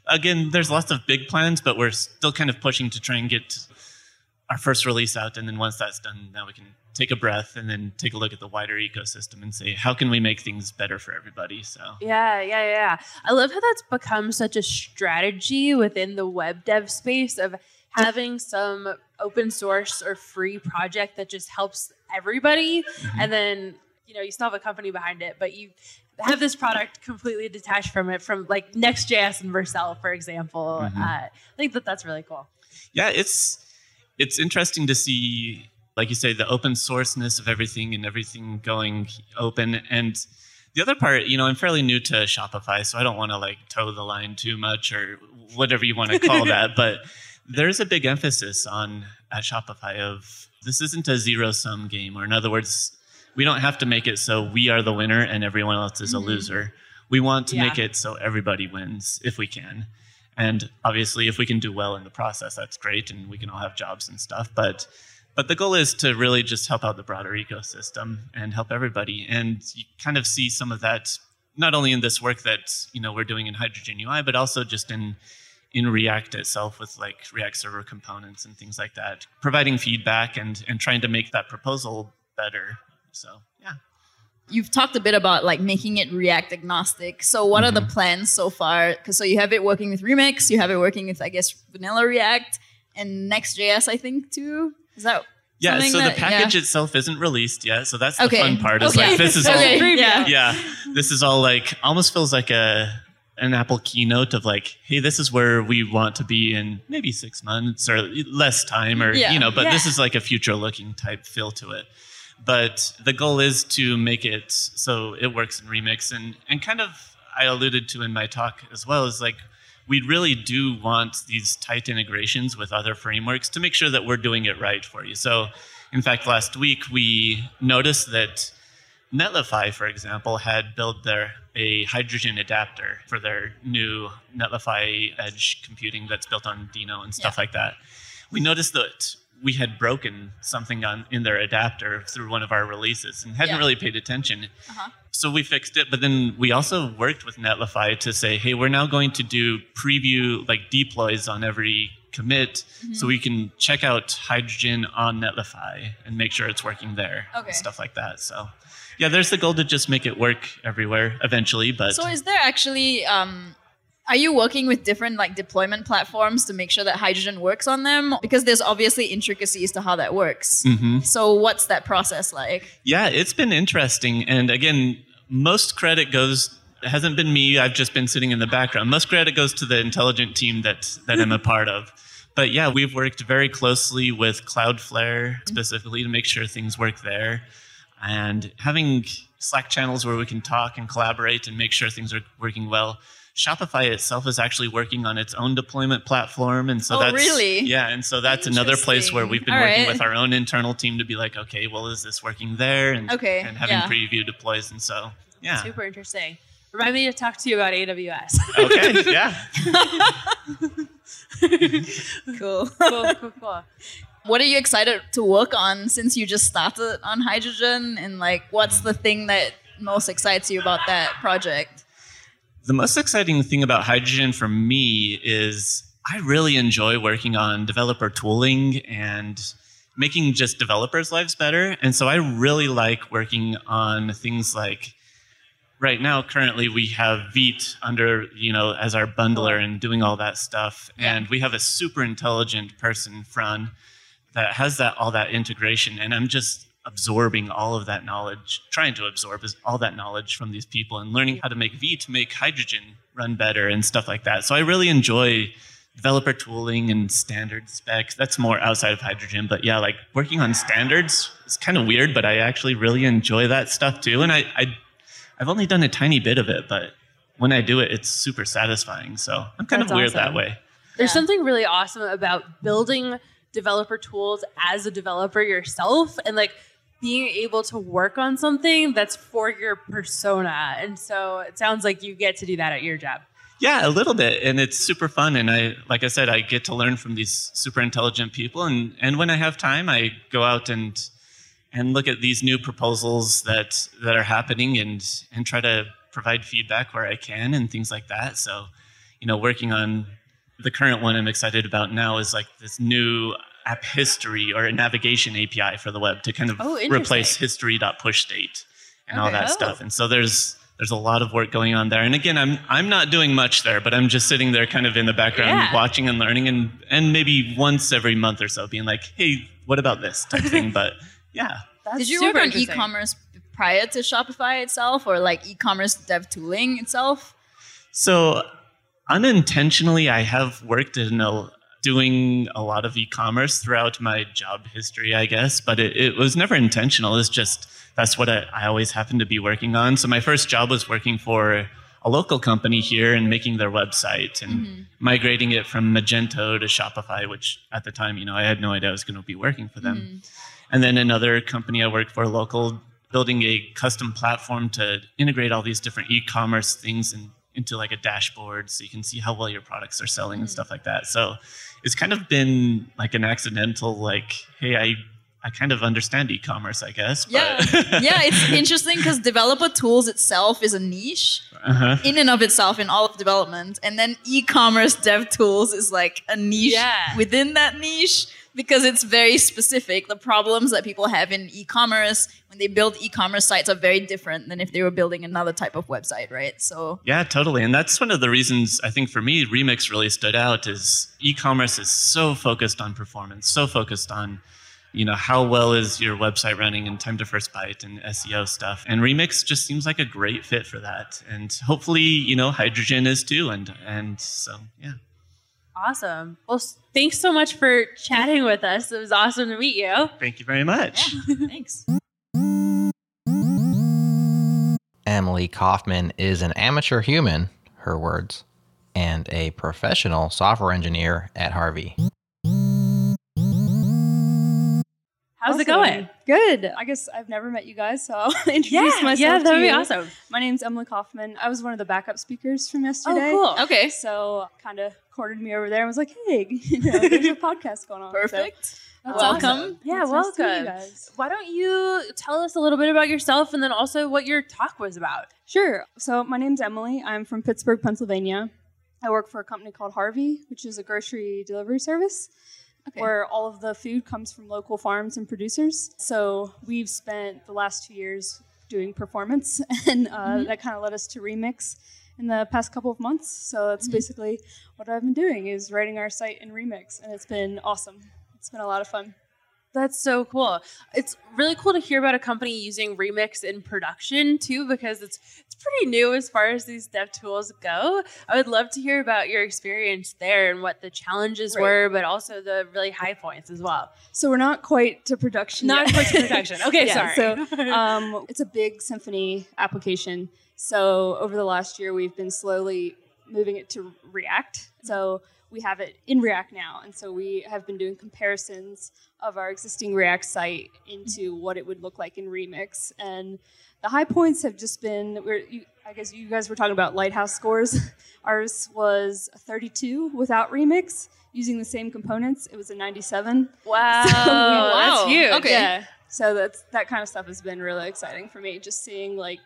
again, there's lots of big plans, but we're still kind of pushing to try and get our first release out. And then once that's done, now we can take a breath and then take a look at the wider ecosystem and say, how can we make things better for everybody? So, Yeah, yeah, yeah. I love how that's become such a strategy within the web dev space of having some open source or free project that just helps everybody. And then, you know, you still have a company behind it, but you have this product completely detached from it, from like Next.js and Vercel, for example. Mhm. Uh, I think that that's really cool. yeah, it's it's interesting to see, like you say, the open sourceness of everything and everything going open. And the other part, you know, I'm fairly new to Shopify, so I don't want to like toe the line too much or whatever you want to call that. But there's a big emphasis on at Shopify of this isn't a zero sum game, or in other words, we don't have to make it so we are the winner and everyone else is a mm-hmm. loser. We want to Yeah. make it so everybody wins if we can. And obviously, if we can do well in the process, that's great, and we can all have jobs and stuff. But but the goal is to really just help out the broader ecosystem and help everybody. And you kind of see some of that not only in this work that you know we're doing in Hydrogen UI, but also just in in React itself with like React Server components and things like that, providing feedback and and trying to make that proposal better. So yeah. You've talked a bit about like making it React agnostic. So what are the Mm-hmm. plans so far? Because so you have it working with Remix, you have it working with I guess vanilla React and Next.js, I think too. Is that Yeah, something so that- the package itself isn't released yet, so that's Okay. the fun part. Is Okay. like this is all Okay. Yeah. yeah, this is all like almost feels like a an Apple keynote of like, hey, this is where we want to be in maybe six months or less time, or Yeah. you know, but this is like a future looking type feel to it. But the goal is to make it so it works in Remix, and and kind of I alluded to in my talk as well is like we really do want these tight integrations with other frameworks to make sure that we're doing it right for you. So, in fact, last week we noticed that Netlify, for example, had built their a hydrogen adapter for their new Netlify Edge computing that's built on Deno and stuff Yeah. like that. We noticed that we had broken something on in their adapter through one of our releases and hadn't Yeah. really paid attention. Uh-huh. So we fixed it, but then we also worked with Netlify to say, hey, we're now going to do preview like deploys on every commit Mm-hmm. so we can check out hydrogen on Netlify and make sure it's working there Okay. and stuff like that. So yeah, there's the goal to just make it work everywhere eventually, but So is there actually um are you working with different like deployment platforms to make sure that hydrogen works on them? Because there's obviously intricacies to how that works. Mhm. So what's that process like? Yeah, it's been interesting. And again, most credit goes it hasn't been me. I've just been sitting in the background. Most credit goes to the intelligent team that that I'm a part of. But yeah, we've worked very closely with Cloudflare specifically to make sure things work there. And having Slack channels where we can talk and collaborate and make sure things are working well. Shopify itself is actually working on its own deployment platform, and so Oh, that's really? yeah, and so that's another place where we've been All working right. with our own internal team to be like, okay, well, is this working there? And Okay, and having yeah. preview deploys, and so yeah, Super interesting. Remind me to talk to you about AWS. okay, yeah. Cool. cool, cool, cool. What are you excited to work on since you just started on hydrogen? And like, what's the thing that most excites you about that project? The most exciting thing about hydrogen for me is I really enjoy working on developer tooling and making just developers' lives better. And so I really like working on things like right now currently we have Vite under, you know, as our bundler and doing all that stuff. And we have a super intelligent person, Fran, that has that all that integration. And I'm just absorbing all of that knowledge, trying to absorb is- all that knowledge from these people and learning how to make V to make hydrogen run better and stuff like that. So I really enjoy developer tooling and standard specs. That's more outside of hydrogen, but yeah, like working on standards is kind of weird, but I actually really enjoy that stuff too. And I, I I've only done a tiny bit of it, but when I do it, it's super satisfying. So I'm kind That's of weird that way. There's Yeah. something really awesome about building developer tools as a developer yourself and like being able to work on something that's for your persona. And so it sounds like you get to do that at your job. Yeah, a little bit, and it's super fun. And I, like I said, I get to learn from these super intelligent people. And and when I have time, I go out and and look at these new proposals that that are happening, and and try to provide feedback where I can and things like that. So, you know, working on the current one I'm excited about now is like this new app history or a navigation API for the web to kind of Oh, interesting. replace history.pushstate and all that Oh. stuff. And so there's there's a lot of work going on there. And again, I'm I'm not doing much there, but I'm just sitting there kind of in the background Yeah. watching and learning and and maybe once every month or so being like, "Hey, what about this?" type thing. But yeah. That's Did you work on e-commerce prior to Shopify itself, or like e-commerce dev tooling itself? So unintentionally, I have worked in a, doing a lot of e-commerce throughout my job history, I guess, but it, it was never intentional. It's just that's what I, I always happened to be working on. So my first job was working for a local company here and making their website and mm-hmm. migrating it from Magento to Shopify, which at the time, you know, I had no idea I was going to be working for them. Mm-hmm. And then another company I worked for, local, building a custom platform to integrate all these different e-commerce things and into like a dashboard so you can see how well your products are selling and mm-hmm. stuff like that. So it's kind of been like an accidental like, hey, I I kind of understand e-commerce, I guess. But Yeah, yeah, it's interesting because developer tools itself is a niche uh-huh. in and of itself in all of development, and then e-commerce dev tools is like a niche Yeah. within that niche because it's very specific. The problems that people have in e-commerce when they build e-commerce sites are very different than if they were building another type of website, right? So Yeah, totally. And that's one of the reasons I think for me Remix really stood out is e-commerce is so focused on performance, so focused on you know how well is your website running and time to first byte and SEO stuff. And Remix just seems like a great fit for that. And hopefully, you know, Hydrogen is too and and so yeah. Awesome. Well, thanks so much for chatting with us. It was awesome to meet you. Thank you very much. thanks. Emily Kaufman is an amateur human, her words, and a professional software engineer at Harvie. How's it going? Good. I guess I've never met you guys, so I'll introduce Yeah, myself. yeah, that would be awesome. My name's Emily Kaufman. I was one of the backup speakers from oh, yesterday. Oh, cool. Okay, So kind of courted me over there and was like, "Hey, you know, there's a podcast going on." So perfect. that's Welcome. awesome. Yeah, welcome. you guys. Why don't you tell us a little bit about yourself and then also what your talk was about? Sure. So my name's Emily. I'm from Pittsburgh, Pennsylvania. I work for a company called Harvie, which is a grocery delivery service. Okay. where all of the food comes from local farms and producers. So we've spent the last two years doing performance, and uh, that kind of led us to Remix in the past couple of months. So that's basically what I've been doing is writing our site in Remix, and it's been awesome. It's been a lot of fun. That's so cool. It's really cool to hear about a company using Remix in production too, because it's it's pretty new as far as these dev tools go. I would love to hear about your experience there and what the challenges Right. were, but also the really high points as well. So we're not quite to production. Not yet. quite to production. Okay, Yeah, sorry. So um, it's a big Symfony application. So over the last year, we've been slowly moving it to React. So we have it in React now, and so we have been doing comparisons of our existing React site into mm-hmm. what it would look like in Remix. And the high points have just been. We're, you, I guess you guys were talking about Lighthouse scores. Ours was a 32 without Remix using the same components. It was a 97. Wow, So we- that's huge. Okay. Yeah. So that's that kind of stuff has been really exciting for me. Just seeing like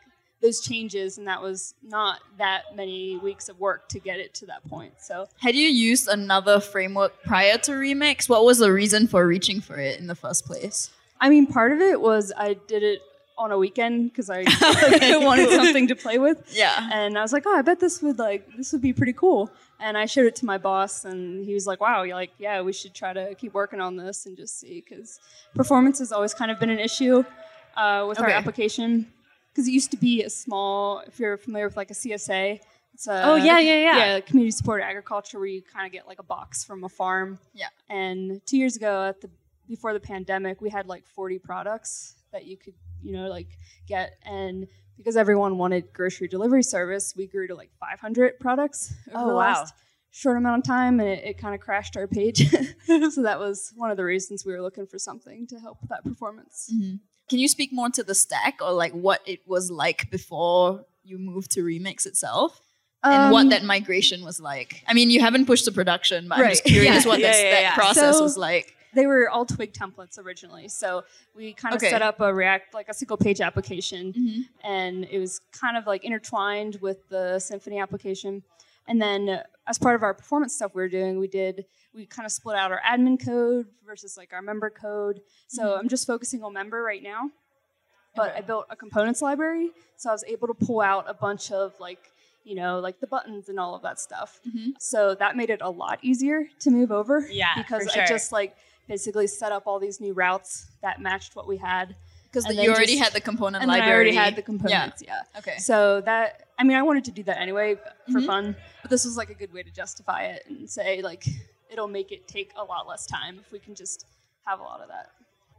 those changes, and that was not that many weeks of work to get it to that point. So Had you used another framework prior to Remix? What was the reason for reaching for it in the first place? I mean, part of it was I did it on a weekend because I wanted something to play with. Yeah. And I was like, oh, I bet this would like this would be pretty cool. And I showed it to my boss, and he was like, wow, you're like, yeah, we should try to keep working on this and just see because performance has always kind of been an issue uh, with our application because it used to be a small. If you're familiar with like a CSA, it's a Oh, yeah, yeah, yeah. yeah community supported agriculture where you kind of get like a box from a farm. Yeah. And two years ago, at the before the pandemic, we had like 40 products that you could you know like get and because everyone wanted grocery delivery service, we grew to like 500 products over Oh, the wow. last short amount of time, and it, it kind of crashed our page. so that was one of the reasons we were looking for something to help with that performance. Mm-hmm. Can you speak more to the stack or like what it was like before you moved to Remix itself? and what Um, that migration was like. I mean, you haven't pushed to production, but I'm just curious Yeah, what yeah, this, yeah, that yeah. process So- was like. they were all Twig templates originally. So we kind of Okay. set up a React, like a single page application, Mm-hmm. and it was kind of like intertwined with the Symfony application. And then as part of our performance stuff we were doing, we did we kind of split out our admin code versus like our member code. So mm-hmm. I'm just focusing on member right now. But I built a components library, so I was able to pull out a bunch of like you know like the buttons and all of that stuff. Mm-hmm. So that made it a lot easier to move over. Yeah, because for I just like basically set up all these new routes that matched what we had. Because you already just- had the component and library. I already had the components. Yeah. Okay. So that I mean, I wanted to do that anyway for Mhm. fun, but this was like a good way to justify it and say like it'll make it take a lot less time if we can just have a lot of that.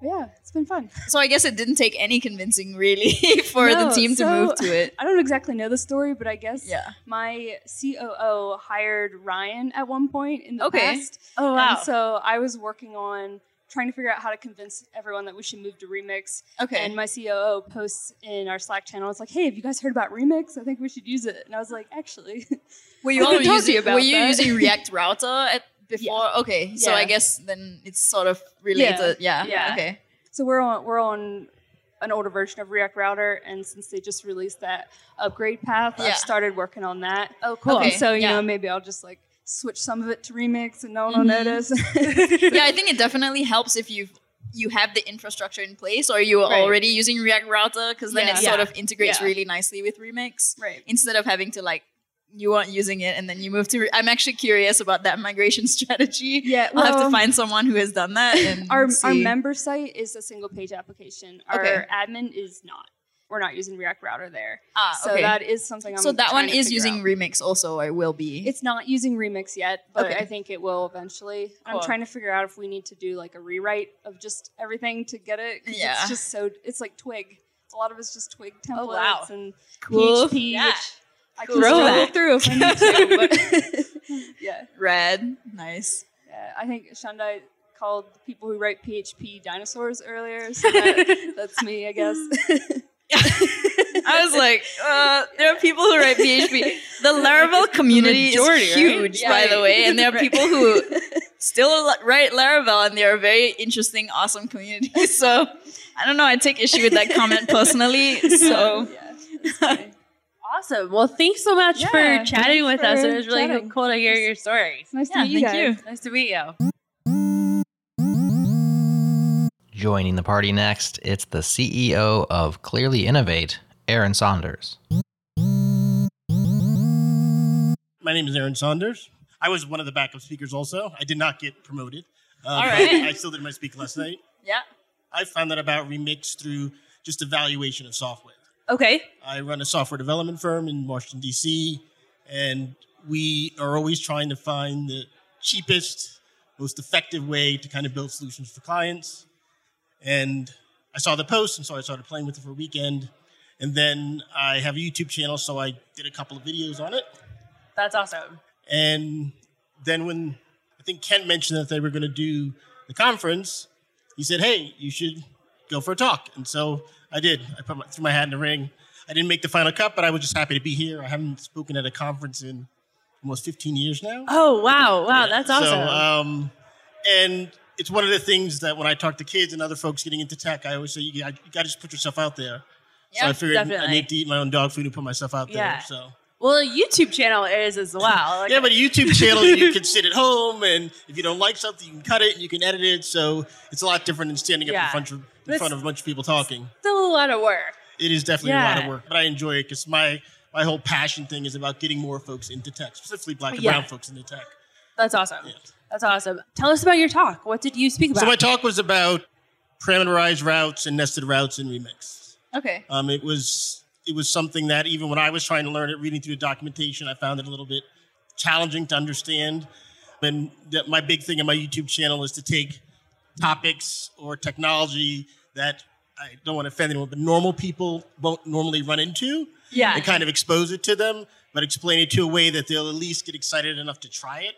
But yeah, it's been fun. So I guess it didn't take any convincing really for the No, team to move to it. I don't exactly know the story, but I guess Yeah. my COO hired Ryan at one point in the Okay. past. Oh, wow. And so I was working on trying to figure out how to convince everyone that we should move to Remix. Okay. And my COO posts in our Slack channel. It's like, hey, have you guys heard about Remix? I think we should use it. And I was like, actually, Were you I all talk to using, you about were you that. using React Router at before? Okay. So Yeah. I guess then it's sort of related. Yeah. Yeah. Okay. so we're on we're on an older version of React Router, and since they just released that upgrade path, Yeah. I've started working on that. Oh, cool. Okay. So you yeah. know, maybe I'll just like switch some of it to Remix, and no one will Mhm. notice. yeah, I think it definitely helps if you you have the infrastructure in place or you are Right. already using React Router because then Yeah. it sort Yeah. of integrates Yeah. really nicely with Remix right. instead of having to like you aren't using it and then you move to. Re- I'm actually curious about that migration strategy. Yeah, I'll have to find someone who has done that. And Our, our member site is a single page application. Our Okay. admin is not. We're not using React Router there. Ah, so okay. that is something I'm so that one is using out. Remix also, I will be. It's not using Remix yet, but Okay. I think it will eventually. Cool. I'm trying to figure out if we need to do like a rewrite of just everything to get it. Yeah. It's just so it's like Twig. A lot of it's just Twig templates Oh, wow. and Cool. PHP, Yeah. I can scroll Throwback. through if I need to. But yeah, Red. Nice. yeah, I think Shaundai called the people who write PHP dinosaurs earlier. So that, that's me, I guess. I was like, uh, there are people who write PHP. The Laravel community majority, is right? huge, Yeah. by the way, and there are people who still write Laravel, and they are a very interesting, awesome community. So I don't know. I take issue with that comment personally. So yeah. Awesome. Well, thanks so much Yeah, for chatting with us. It was really chatting. cool to hear your story. It's nice Yeah, to meet you thank guys. you. Nice to meet you. Joining the party next, it's the CEO of Clearly Innovative, Aaron Saunders. My name is Aaron Saunders. I was one of the backup speakers also. I did not get promoted. Uh, All but. I still did my speak last night. yeah, I found out about Remix through just evaluation of software. Okay. I run a software development firm in Washington, D.C., and we are always trying to find the cheapest, most effective way to kind of build solutions for clients. And I saw the post, and so I started playing with it for a weekend. And then I have a YouTube channel, so I did a couple of videos on it. That's awesome. And then when I think Kent mentioned that they were going to do the conference, he said, "Hey, you should go for a talk." And so I did. I put my, threw my hat in the ring. I didn't make the final cut, but I was just happy to be here. I haven't spoken at a conference in almost 15 years now. Oh wow, wow, that's awesome. So, um, and it's one of the things that when I talk to kids and other folks getting into tech, I always say you got, to just put yourself out there. so I figured I need to eat my own dog food and put myself out there. Yeah. So well, a YouTube channel is as well. Like, yeah, but a YouTube channel you can sit at home and if you don't like something, you can cut it and you can edit it. So it's a lot different than standing up Yeah. in front of in front of a bunch of people talking. still a lot of work. It is definitely a lot of work, but I enjoy it because my my whole passion thing is about getting more folks into tech, specifically black and Yeah. brown folks into tech. That's awesome. That's awesome. Tell us about your talk. What did you speak about? So my talk was about parameterized routes and nested routes in Remix. Okay. Um, it was it was something that even when I was trying to learn it, reading through the documentation, I found it a little bit challenging to understand. And that my big thing in my YouTube channel is to take topics or technology that I don't want to offend anyone, but normal people won't normally run into, Yeah. and kind of expose it to them, but explain it to a way that they'll at least get excited enough to try it.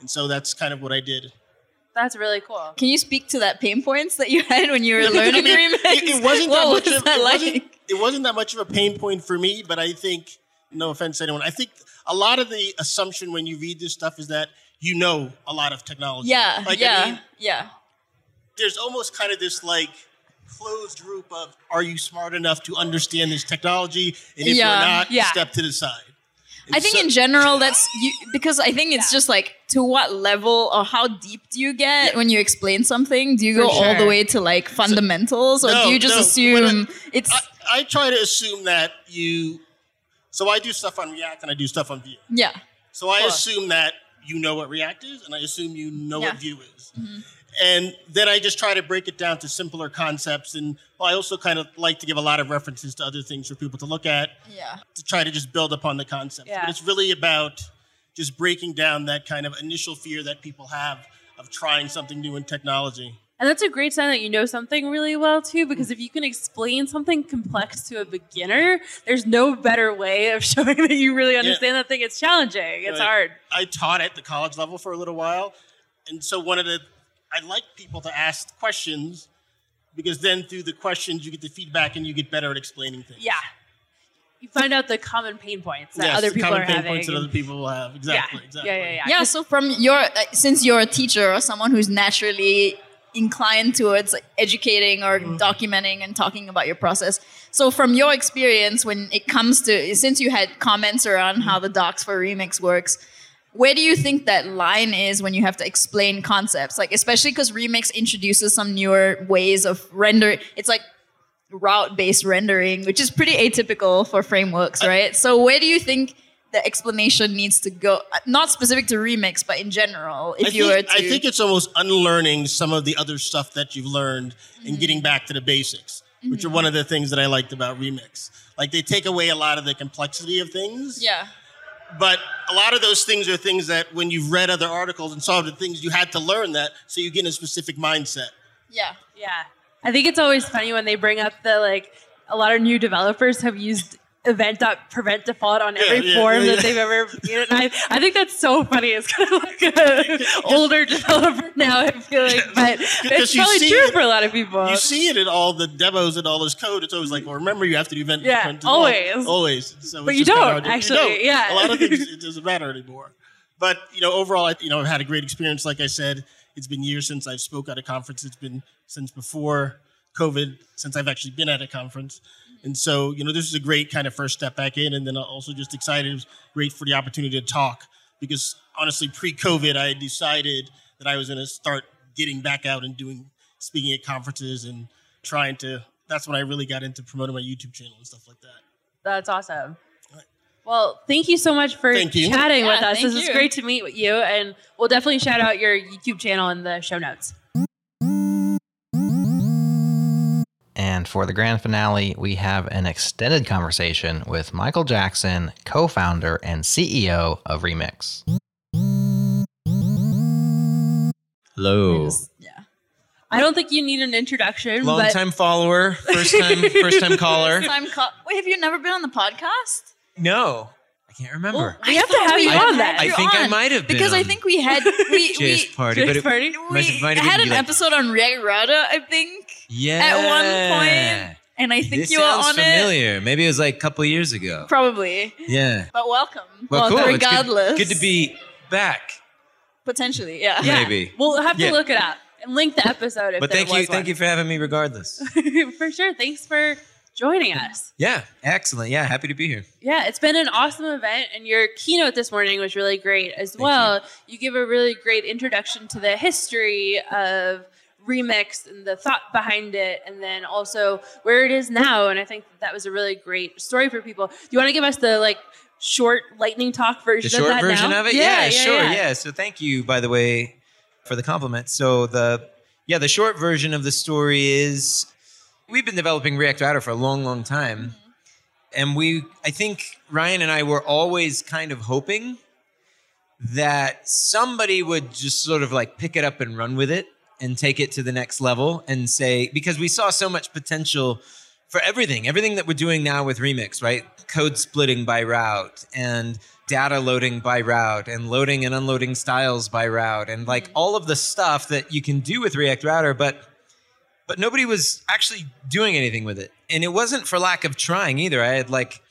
And so that's kind of what I did. That's really cool. Can you speak to that pain points that you had when you were learning I mean. It, it wasn't that what much was of that it, like? wasn't, it wasn't that much of a pain point for me, but I think no offense to anyone, I think a lot of the assumption when you read this stuff is that you know a lot of technology. Yeah, Like, yeah, I mean, yeah. there's almost kind of this like closed group of are you smart enough to understand this technology? And if Yeah, you're not, yeah. step to the side. And I think so- in general that's you because I think it's just like to what level or how deep do you get when you explain something? Do you For go all the way to like fundamentals or No, do you just no, when I- assume it's I, I try to assume that you so I do stuff on React and I do stuff on Vue. yeah. So I assume that you know what React is, and I assume you know Yeah. what Vue is. Mm-hmm. And then I just try to break it down to simpler concepts. And I also kind of like to give a lot of references to other things for people to look at Yeah. to try to just build upon the concepts. Yeah. But it's really about just breaking down that kind of initial fear that people have of trying something new in technology. And that's a great sign that you know something really well too, because if you can explain something complex to a beginner, there's no better way of showing that you really understand that thing. It's challenging. It's Right. hard. I taught at the college level for a little while, and so one of the I like people to ask questions because then through the questions you get the feedback and you get better at explaining things. Yeah. You find out the common pain points that Yes, other the people common are pain having. points that other people will have. Exactly. yeah. Exactly. yeah, yeah, yeah. Yeah, so from your uh, since you're a teacher or someone who's naturally inclined towards educating or Mm-hmm. documenting and talking about your process. So from your experience when it comes to since you had comments around how the docs for Remix works, where do you think that line is when you have to explain concepts? Like especially cuz Remix introduces some newer ways of render it's like route based rendering, which is pretty atypical for frameworks, right? So where do you think the explanation needs to go? Not specific to Remix, but in general, if I you think, were to. I think it's almost unlearning some of the other stuff that you've learned and Mm-hmm. getting back to the basics, which are one of the things that I liked about Remix. Like they take away a lot of the complexity of things. yeah. But a lot of those things are things that when you've read other articles and saw the things you had to learn that so you get in a specific mindset. Yeah. Yeah. I think it's always funny when they bring up the like a lot of new developers have used event.preventDefault on every yeah, form yeah, that yeah. they've ever and I, I think that's so funny. It's kind of like an older developer now, I feel like. But it's probably true it- for a lot of people. You see it in all the demos and all this code. It's always like, well, remember you have to do event. Yeah, default. always. always. So But you don't, actually, You don't. yeah. a lot of things it doesn't matter anymore. But you know, overall, I, you know, I've had a great experience. Like I said, it's been years since I've spoke at a conference. It's been since before COVID, since I've actually been at a conference. And so, you know, this is a great kind of first step back in. And then also just excited, it was great for the opportunity to talk because honestly, pre-COVID, I had decided that I was going to start getting back out and doing speaking at conferences and trying to. That's when I really got into promoting my YouTube channel and stuff like that. That's awesome. Well, thank you so much for Thank you. chatting with us. thank This is great to meet with you, and we'll definitely shout out your YouTube channel in the show notes. And for the grand finale, we have an extended conversation with Michael Jackson, co founder and CEO of Remix. Hello. Yeah. I don't think you need an introduction, Long but time follower, first time first time caller. Time co- Wait, have you never been on the podcast? No. I can't remember. we have to have you on that. I you think I might have been because I think we had we, we JS Party, but it we must might have had an like- episode on React Router, I think, yeah. at one point, and I think this you were sounds on it. familiar. Maybe it was like a couple years ago. Probably, Yeah. but welcome. Well, cool. It's good- regardless, good, to be back. potentially, yeah. Yeah. Maybe. We'll have to Yeah. look it up and link the episode if But there thank was you, thank you for having me, regardless. for sure. Thanks for joining us. yeah, excellent. Yeah, happy to be here. Yeah, it's been an awesome event, and your keynote this morning was really great as well. You. give a really great introduction to the history of Remix and the thought behind it, and then also where it is now. And I think that was a really great story for people. Do you want to give us the like short lightning talk version The of short that version now? of it? Yeah, sure. Yeah. So thank you, by the way, for the compliment. So the yeah, the short version of the story is we've been developing React Router for a long, long time. Mm-hmm. And we I think Ryan and I were always kind of hoping that somebody would just sort of like pick it up and run with it and take it to the next level and say because we saw so much potential for everything everything that we're doing now with remix right? Code splitting by route and data loading by route and loading and unloading styles by route and like mm-hmm. all of the stuff that you can do with react router but but nobody was actually doing anything with it and it wasn't for lack of trying either i had like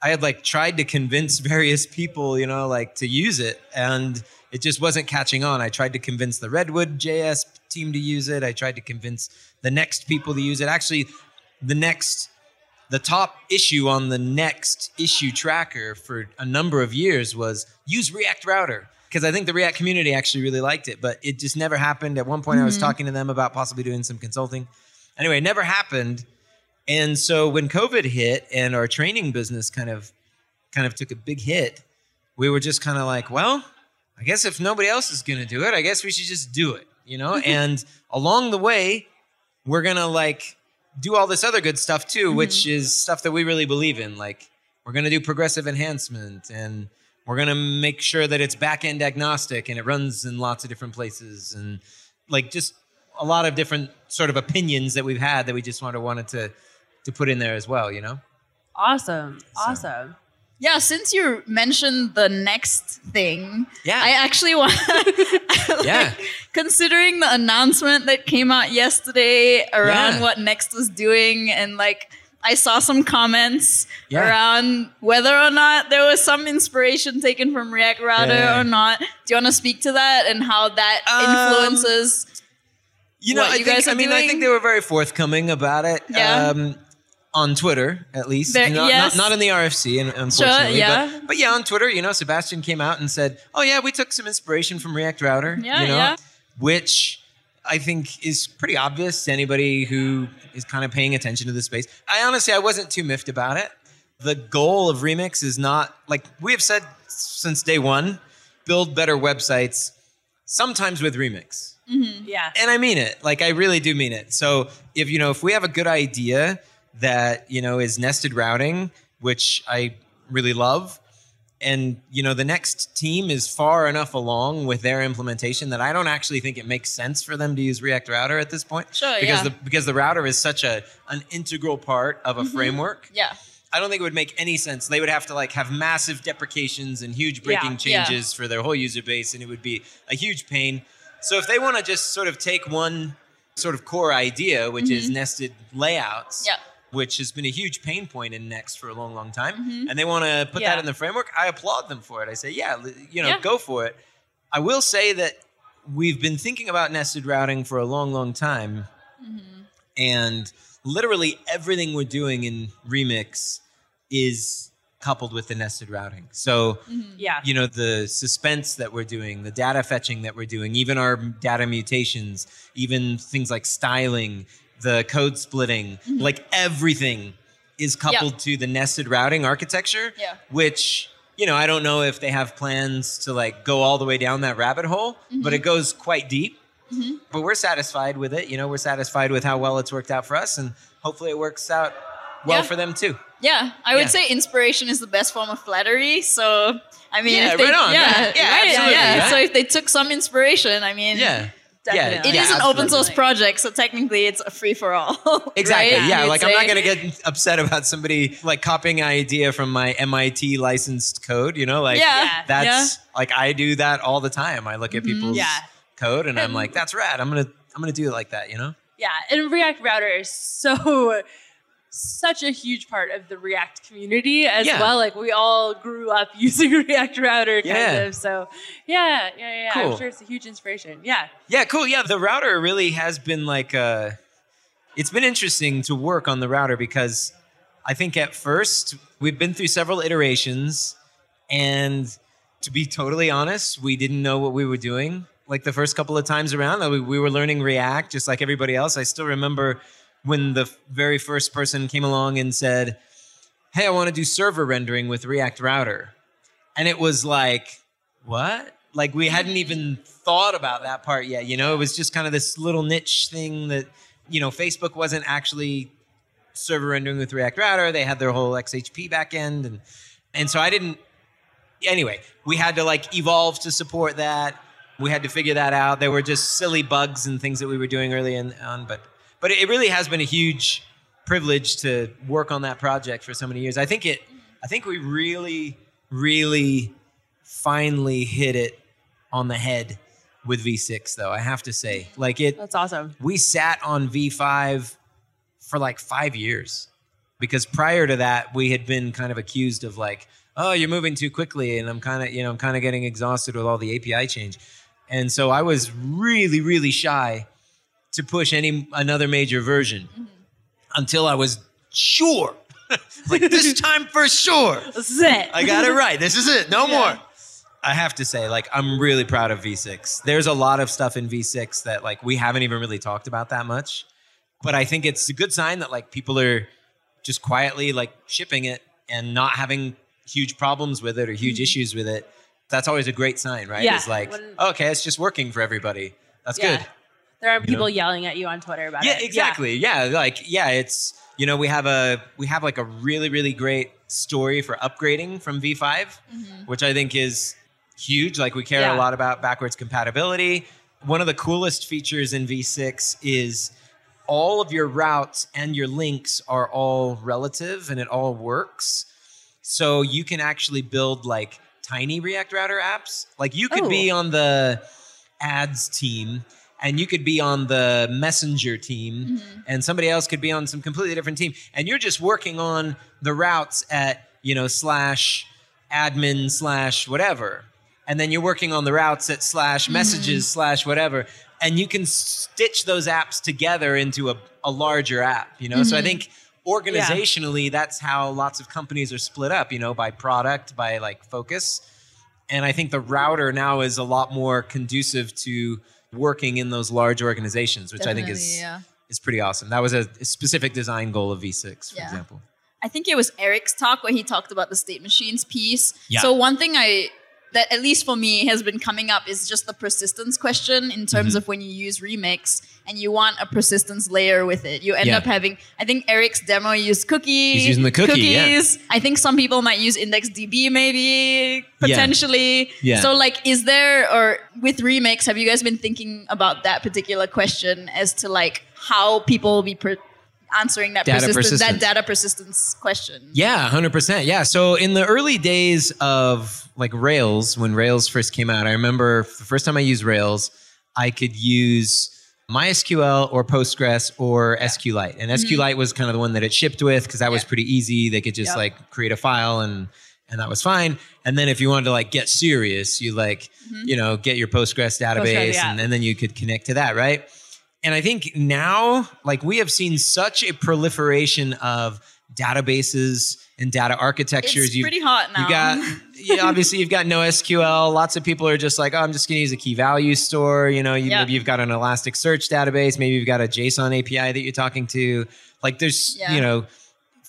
I had like tried to convince various people, you know, like to use it, and it just wasn't catching on. I tried to convince the Redwood JS team to use it. I tried to convince the next people to use it. Actually, the next, the top issue on the next issue tracker for a number of years was use React Router because I think the React community actually really liked it, but it just never happened. At one point, I was mm-hmm. talking to them about possibly doing some consulting. Anyway, it never happened. And so when COVID hit and our training business kind of kind of took a big hit, we were just kind of like, well, I guess if nobody else is going to do it, I guess we should just do it, you know? Mm-hmm. and along the way, we're going to like do all this other good stuff too, which mm-hmm. is stuff that we really believe in. Like we're going to do progressive enhancement and we're going to make sure that it's back end agnostic and it runs in lots of different places and like just a lot of different sort of opinions that we've had that we just wanted wanted to to put in there as well, you know? Awesome. Awesome. Yeah, since you mentioned the next thing, Yeah. I actually want. like, Yeah. Considering the announcement that came out yesterday around Yeah. what Next was doing, and like I saw some comments Yeah. around whether or not there was some inspiration taken from React Router Yeah. or not. Do you want to speak to that and how that Um, influences? You know, what I you think, guys are I mean, I think they were very forthcoming about it. Yeah. Um, on Twitter, at least. There- not, yes. not, not in the RFC, un- unfortunately. yeah. But, but yeah, on Twitter, you know, Sebastian came out and said, oh, yeah, we took some inspiration from React Router. Yeah, you know, yeah. Which I think is pretty obvious to anybody who is kind of paying attention to the space. I honestly, I wasn't too miffed about it. The goal of Remix is not, like we have said since day one, build better websites, sometimes with Remix mm-hmm, Yeah. and I mean it. Like I really do mean it. So if you know, if we have a good idea that you know is nested routing, which I really love, and you know the next team is far enough along with their implementation that I don't actually think it makes sense for them to use React Router at this point. Sure, because yeah. the because the router is such a an integral part of a mm-hmm. framework. Yeah. I don't think it would make any sense. They would have to like have massive deprecations and huge breaking Yeah. changes for their whole user base, and it would be a huge pain. So if they want to just sort of take one sort of core idea, which is mm-hmm. nested layouts, Yeah. Which has been a huge pain point in Next for a long, long time, Mm-hmm. and they want to put Yeah. that in the framework, I applaud them for it. I say, yeah, you know, Yeah. go for it. I will say that we've been thinking about nested routing for a long, long time, and literally everything we're doing in Remix is coupled with the nested routing. So Yeah. you know the suspense that we're doing the data fetching that we're doing even our data mutations even things like styling the code splitting mm-hmm. like everything is coupled to the nested routing architecture Yeah. which you know i don't know if they have plans to like go all the way down that rabbit hole mm-hmm. but it goes quite deep mm-hmm. but we're satisfied with it you know we're satisfied with how well it's worked out for us and hopefully it works out well Yeah. for them too Yeah, I would Yeah. say inspiration is the best form of flattery. So, I mean, Yeah, if they, right on. Yeah, Yeah, yeah, right, yeah. right? So if they took some inspiration, I mean, yeah Definitely. It Yeah, is an open source project, so technically it's a free for all. Exactly. right? Yeah. You'd Like I'm not gonna get upset about somebody like copying an idea from my MIT licensed code. You know, like Yeah. Yeah. that's like I do that all the time. I look at mm-hmm. people's Yeah. code and I'm like, that's rad. I'm gonna I'm gonna do it like that. You know. Yeah, and React Router is so such a huge part of the React community as Yeah. well. Like we all grew up using React Router, kind Yeah. of. So yeah, yeah, yeah. Cool. I'm sure it's a huge inspiration. Yeah. Yeah, cool. Yeah, the router really has been like uh it's been interesting to work on the router because I think at first we've been through several iterations and to be totally honest, we didn't know what we were doing like the first couple of times around. We were learning React just like everybody else. I still remember when the very first person came along and said, "Hey, I want to do server rendering with React Router." And it was like, "What?" Like we hadn't even thought about that part yet. You know, it was just kind of this little niche thing that, you know, Facebook wasn't actually server rendering with React Router. They had their whole XHP backend, and and so I didn't. Anyway, we had to like evolve to support that. We had to figure that out. There were just silly bugs and things that we were doing early on, but but it really has been a huge privilege to work on that project for so many years. I think it. I think we really, really finally hit it on the head with V6 though. I have to say. Like it That's awesome. we sat on V5 for like 5 years. Because prior to that, we had been kind of accused of like, "Oh, you're moving too quickly." And I'm kind of, you know, I'm kind of getting exhausted with all the API change. And so I was really really shy to push any another major version until I was sure. like this time for sure. This is it. I got it right. This is it. No Yeah. more. I have to say, like, I'm really proud of V6. There's a lot of stuff in V6 that like we haven't even really talked about that much. But I think it's a good sign that like people are just quietly like shipping it and not having huge problems with it or huge issues with it. That's always a great sign, right? Mm-hmm. Yeah. It's like, When- okay, it's just working for everybody. That's Yeah. good. There aren't You know? people yelling at you on Twitter about Yeah, it. exactly. Yeah. like yeah, it's you know we have a we have like a really really great story for upgrading from V5, mm-hmm. which I think is huge. Like we care Yeah. a lot about backwards compatibility. One of the coolest features in V6 is all of your routes and your links are all relative and it all works. So you can actually build like tiny React Router apps. Like you could be oh. on the ads team and you could be on the messenger team mm-hmm. and somebody else could be on some completely different team and you're just working on the routes at you know slash admin slash whatever and then you're working on the routes at slash mm-hmm. messages slash whatever and you can stitch those apps together into a, a larger app you know? So i mm-hmm. think organizationally that's how lots of companies are split up you know by product by like focus and I think the router now is a lot more conducive to working in those large organizations, which I think is yeah. is pretty awesome. That was a, a specific design goal of V6, for Yeah. example. I think it was Eric's talk where he talked about the state machines piece. Yeah. So one thing I that at least for me has been coming up is just the persistence question in terms Mm-hmm. of when you use Remix and you want a persistence layer with it. You end Yeah. up having I think Eric's demo used cookie. He's using the cookie, yeah. cookies. I think some people might use IndexedDB maybe potentially. Yeah. So like is there or with Remix have you guys been thinking about that particular question as to like how people will be per- answering that Data persistence, that data persistence question? Yeah, hundred percent. Yeah. So in the early days of like Rails, when Rails first came out, I remember the first time I used Rails, I could use MySQL or Postgres or SQLite, and mm-hmm. SQLite was kind of the one that it shipped with because that was pretty easy. They could just Yep. like create a file and and that was fine. And then if you wanted to like get serious, you like mm-hmm. you know get your Postgres database, yeah. and, and then you could connect to that, right? And I think now, like we have seen such a proliferation of databases and data architectures. It's You've- pretty hot now. You got, yeah, obviously you've got no SQL. Lots of people are just like, oh, I'm just going to use a key value store. You know, you, Yeah. maybe you've got an Elasticsearch database. Maybe you've got a JSON API that you're talking to. Like there's, Yeah. you know,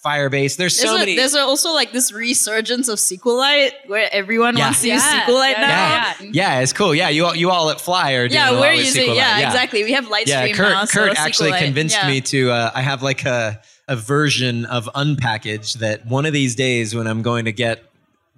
Firebase. There's so a, many. there's also like this resurgence of SQLite where everyone Yeah. wants to use Yeah. SQLite Yeah, now. yeah, yeah, it's cool. Yeah, you all, you all at Fly are doing Yeah, a lot we're with using SQLite. yeah, exactly. We have Litestream Yeah, Kurt, now. so Kurt actually SQLite. convinced Yeah. me to. Uh, I have like a a version of unpkg that one of these days when I'm going to get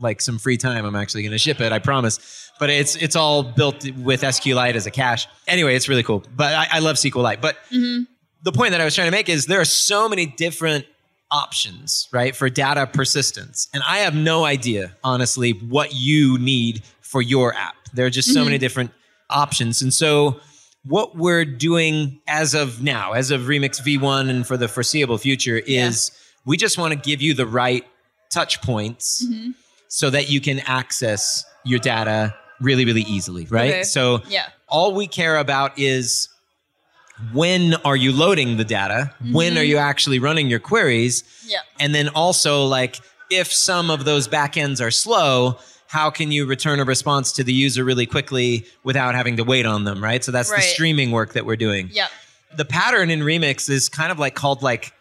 like some free time, I'm actually going to ship it. I promise. but it's it's all built with SQLite as a cache. Anyway, it's really cool. But I, I love SQLite. But mm-hmm. the point that I was trying to make is there are so many different options, right, for data persistence. And I have no idea, honestly, what you need for your app. There are just so many mm-hmm. different options. And so what we're doing as of now, as of Remix V1 and for the foreseeable future, is we just want to give you the right touch points mm-hmm. So that you can access your data really, really easily, right? Okay. So Yeah. all we care about is when are you loading the data? When are mm-hmm. you actually running your queries? Yeah. And then also like if some of those backends are slow, how can you return a response to the user really quickly without having to wait on them, right? So that's the streaming work that we're doing. Yeah. The pattern in Remix is kind of like called like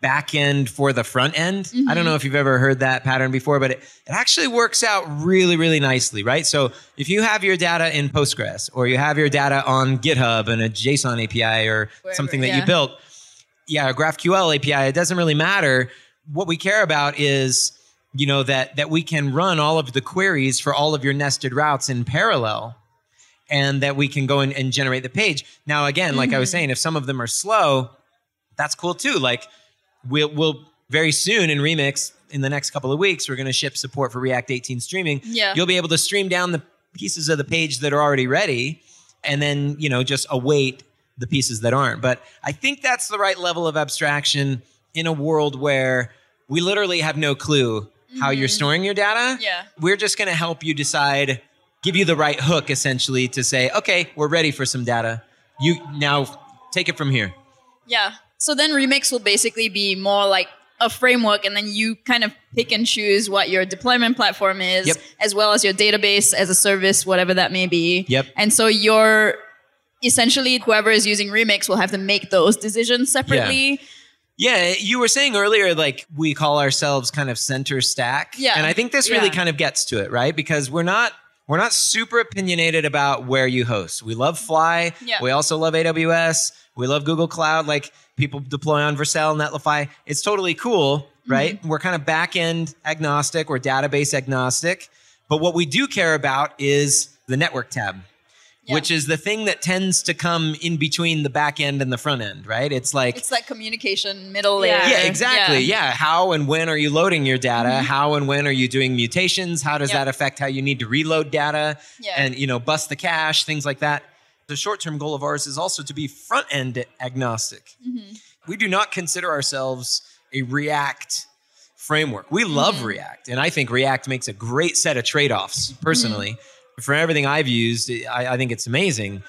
back end for the front end. I Mm-hmm. don't know if you've ever heard that pattern before, but it, it actually works out really, really nicely, right? So if you have your data in Postgres or you have your data on GitHub and a JSON API or Wherever, something that yeah. you built, yeah, a GraphQL API, it doesn't really matter. What we care about is, you know, that that we can run all of the queries for all of your nested routes in parallel and that we can go in and generate the page. Now, again, like I was saying, if some of them are slow, that's cool too. Like we'll we'll very soon in Remix in the next couple of weeks, we're going to ship support for React 18 streaming. Yeah. You'll be able to stream down the pieces of the page that are already ready and then, you know, just await the pieces that aren't. But I think that's the right level of abstraction in a world where we literally have no clue how you're mm-hmm. storing your data. Yeah. We're just going to help you decide, give you the right hook essentially to say, okay, we're ready for some data. You now take it from here. Yeah. So then Remix will basically be more like a framework, and then you kind of pick and choose what your deployment platform is, Yep. as well as your database as a service, whatever that may be. Yep. And so you're essentially whoever is using Remix will have to make those decisions separately. Yeah, you were saying earlier, like we call ourselves kind of center stack. Yeah. And I think this really Yeah. kind of gets to it, right? Because we're not we're not super opinionated about where you host. We love Fly. Yeah. We also love AWS. We love Google Cloud. Like people deploy on Vercel, Netlify. It's totally cool, right? Mm-hmm. We're kind of back end agnostic or database agnostic. But what we do care about is the network tab Yeah. which is the thing that tends to come in between the back end and the front end, right? It's like It's like communication middle Yeah. layer. yeah, exactly. Yeah. How and when are you loading your data? How and when are you doing mutations? How does Mm-hmm. Yep. that affect how you need to reload data Yeah. and you know bust the cache, things like that. The short-term goal of ours is also to be front-end agnostic. Mm-hmm. We do not consider ourselves a React framework. We love Mm-hmm. React, and I think React makes a great set of trade-offs. Personally, Mm-hmm. for everything I've used, I, I think it's amazing.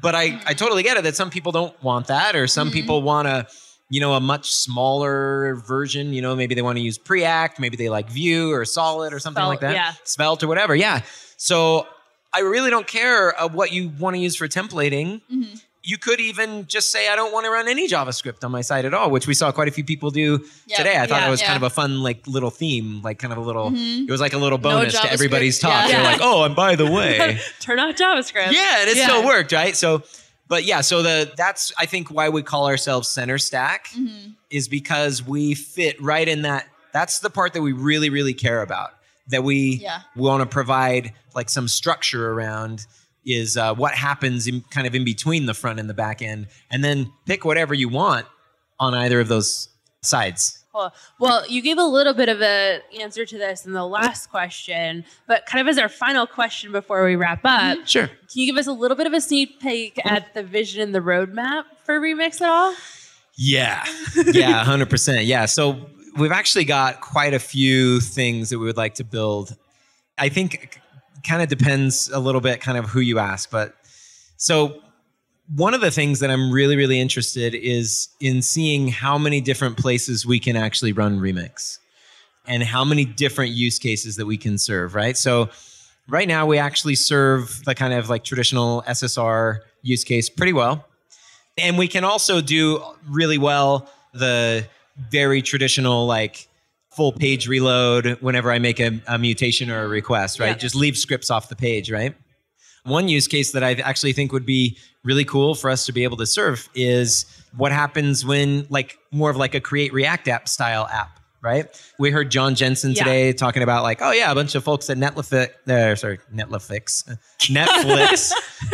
But I, Mm-hmm. I totally get it that some people don't want that, or some people want to, you know, a much smaller version. You know, maybe they want to use Preact, maybe they like Vue or Solid or something like that, yeah. Svelte or whatever. Yeah. So I really don't care uh, what you want to use for templating. Mm-hmm. You could even just say I don't want to run any JavaScript on my site at all, which we saw quite a few people do Yeah. today. I thought Yeah. it was Yeah. kind of a fun like little theme, like kind of a little. Mhm. It was like a little No bonus to everybody's talk. They're like, oh, and by the way. Turn off JavaScript. Yeah, and it still worked, right? So, but yeah, so the that's I think why we call ourselves center stack Mm-hmm. is because we fit right in that. That's the part that we really, really care about. That we Yeah. we want to provide like some structure around is uh, what happens in kind of in between the front and the back end, and then pick whatever you want on either of those sides. Cool. Well, you gave a little bit of an answer to this in the last question, but kind of as our final question before we wrap up, Sure. can you give us a little bit of a sneak peek at the vision and the roadmap for Remix at all? Yeah. Yeah, 100%. Yeah. So we've actually got quite a few things that we would like to build. I think kind of depends a little bit kind of who you ask, but so one of the things that I'm really really interested is in seeing how many different places we can actually run Remix and how many different use cases that we can serve, right? So right now we actually serve the kind of like traditional SSR use case pretty well. And we can also do really well the very traditional like full page reload whenever I make a, a mutation or a request, right? Yeah. Just leave scripts off the page, right? One use case that I actually think would be really cool for us to be able to serve is what happens when like more of like a create React app style app, right? We heard John Jensen Yeah. today talking about like, oh yeah, a bunch of folks at Netflix, uh, sorry, Netflix, Netflix,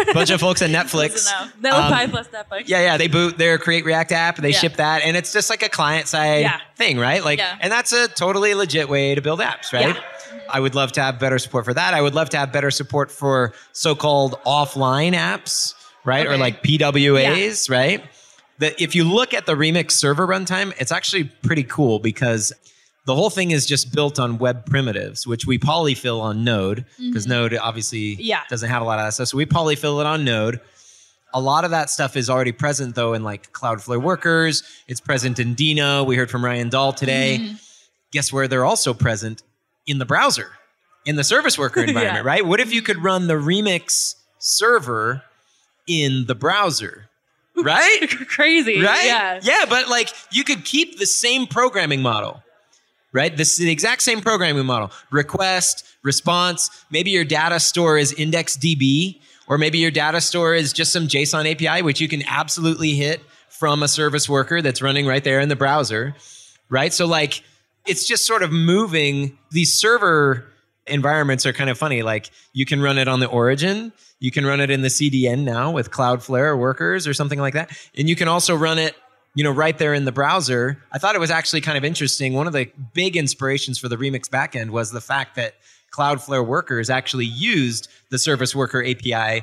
a bunch of folks at Netflix. Netlify Um, plus Netflix. Yeah, yeah, they boot their Create React app, they Yeah. ship that, and it's just like a client side Yeah. thing, right? Like, Yeah. and that's a totally legit way to build apps, right? Yeah. I would love to have better support for that. I would love to have better support for so-called offline apps, right? Or like PWAs, right? That if you look at the Remix server runtime, it's actually pretty cool because the whole thing is just built on web primitives, which we polyfill on Node because mm-hmm. Node obviously Yeah. doesn't have a lot of that stuff. So we polyfill it on Node. A lot of that stuff is already present though in like Cloudflare workers. It's present in Deno. We heard from Ryan Dahl today. Mm-hmm. Guess where they're also present? In the browser, in the service worker environment, right? What if you could run the Remix server in the browser? Right? Crazy. right? Yeah. Yeah, but like you could keep the same programming model. Right? This is the exact same programming model. Request, response, maybe your data store is IndexedDB, or maybe your data store is just some JSON API, which you can absolutely hit from a service worker that's running right there in the browser. Right? So like it's just sort of moving these server environments are kind of funny. Like you can run it on the origin, you can run it in the CDN now with Cloudflare or workers or something like that. And you can also run it, you know, right there in the browser. I thought it was actually kind of interesting. One of the big inspirations for the Remix backend was the fact that Cloudflare workers actually used the service worker API.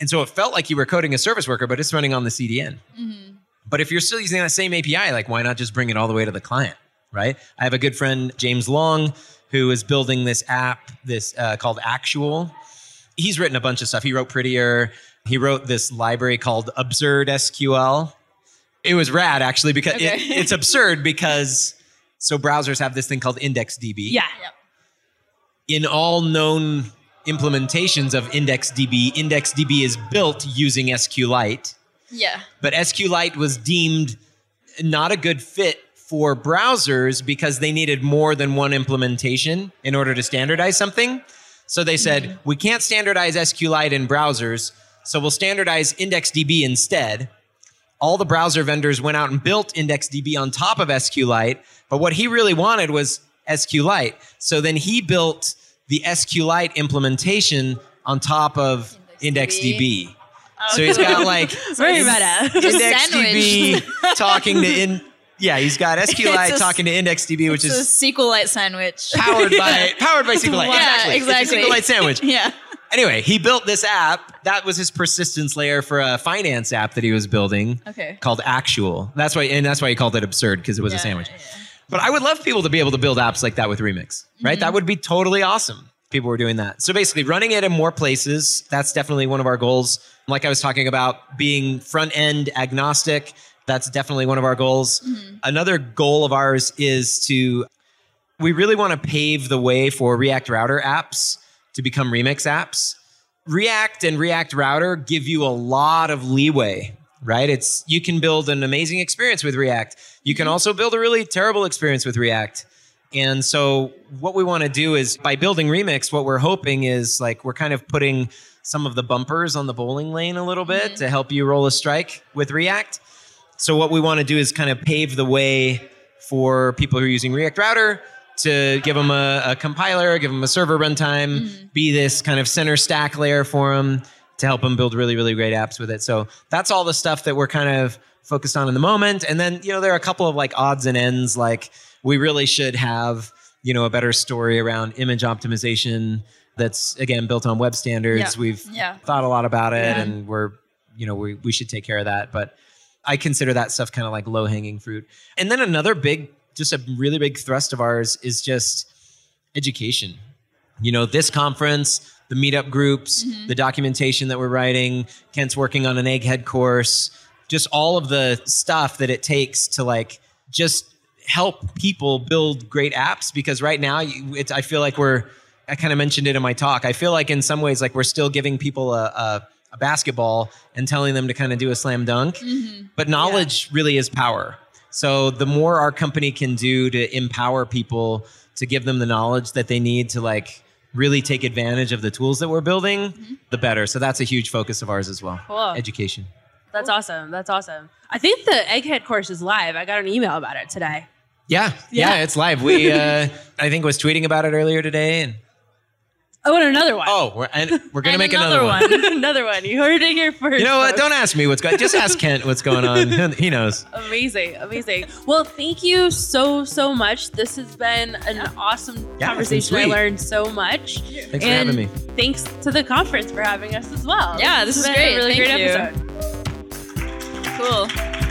And so it felt like you were coding a service worker, but it's running on the CDN. Mm-hmm. But if you're still using that same API, like why not just bring it all the way to the client, right? I have a good friend, James Long, who is building this app, this uh, called Actual. He's written a bunch of stuff. He wrote Prettier. He wrote this library called Absurd SQL. It was rad actually because it- it's absurd because so browsers have this thing called IndexedDB Yeah. in all known implementations of IndexedDB, IndexedDB is built using SQLite, Yeah. but SQLite was deemed not a good fit for browsers because they needed more than one implementation in order to standardize something. So they said, we can't standardize SQLite in browsers, so we'll standardize IndexedDB instead. All the browser vendors went out and built IndexedDB on top of SQLite, but what he really wanted was SQLite. So then he built the SQLite implementation on top of IndexedDB. So he's got like Very meta. IndexedDB talking to in yeah, he's got SQLite a- talking to IndexedDB, which It's a is SQLite sandwich. powered by powered by SQLite. Yeah, exactly. exactly. It's a SQLite sandwich. yeah. Anyway, he built this app. That was his persistence layer for a finance app that he was building Okay. called Actual. That's why, and that's why he called it absurd because it was a sandwich. yeah. But I would love people to be able to build apps like that with Remix, right? Mm-hmm. That would be totally awesome. People were doing that. So basically, running it in more places, that's definitely one of our goals. Like I was talking about, being front end agnostic, that's definitely one of our goals. Mm-hmm. Another goal of ours is to, we really want to pave the way for React Router apps to become Remix apps. React and React Router give you a lot of leeway, right? It's you can build an amazing experience with React. You can also build a really terrible experience with React. And so what we want to do is by building Remix, what we're hoping is like we're kind of putting some of the bumpers on the bowling lane a little bit to help you roll a strike with React. So what we want to do is kind of pave the way for people who are using React Router to give them a, a compiler, give them a server runtime, mm-hmm. be this kind of center stack layer for them to help them build really, really great apps with it. So that's all the stuff that we're kind of focused on in the moment. And then, you know, there are a couple of like odds and ends, like we really should have, you know, a better story around image optimization that's again built on web standards. Yeah. We've Yeah. thought a lot about it Yeah. and we're, you know, we, we should take care of that. But I consider that stuff kind of like low hanging fruit. And then another big, just a really big thrust of ours is just education. You know, this conference, the meetup groups, mm-hmm. the documentation that we're writing, Kent's working on an egghead course, just all of the stuff that it takes to like just help people build great apps because right now it's, I feel like we're I kind of mentioned it in my talk. I feel like in some ways like we're still giving people a, a, a basketball and telling them to kind of do a slam dunk, but knowledge really is power. So the more our company can do to empower people to give them the knowledge that they need to like really take advantage of the tools that we're building, the better. So that's a huge focus of ours as well. Cool. Education. That's awesome. That's awesome. I think the Egghead course is live. I got an email about it today. Yeah, yeah, it's live. We, uh, I think, was tweeting about it earlier today, and Oh, and another one. oh, we're and we're gonna And make another, one. another one. You heard it here first. You know what? folks. Don't ask me what's going. Just ask Kent what's going on. he knows. Amazing, amazing. Well, thank you so so much. This has been an awesome Yeah, been conversation. I sweet. learned so much. Thanks for and having me. Thanks to the conference for having us as well. Yeah, this has is been great. A really Thank great you.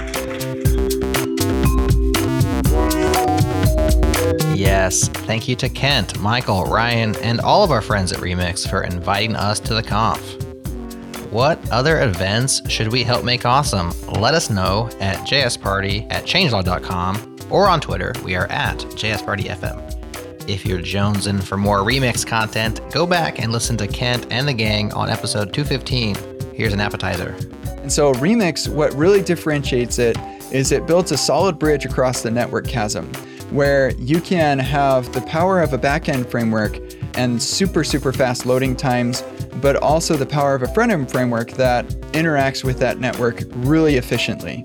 Yes, thank you to Kent, Michael, Ryan, and all of our friends at Remix for inviting us to the conf. What other events should we help make awesome? Let us know at jsparty at changelog.com or on Twitter. We are at jspartyfm. If you're jonesing for more remix content, go back and listen to Kent and the gang on episode 215. Here's an appetizer. And so Remix, what really differentiates it is it builds a solid bridge across the network chasm where you can have the power of a backend framework and super, super fast loading times, but also the power of a front end framework that interacts with that network really efficiently.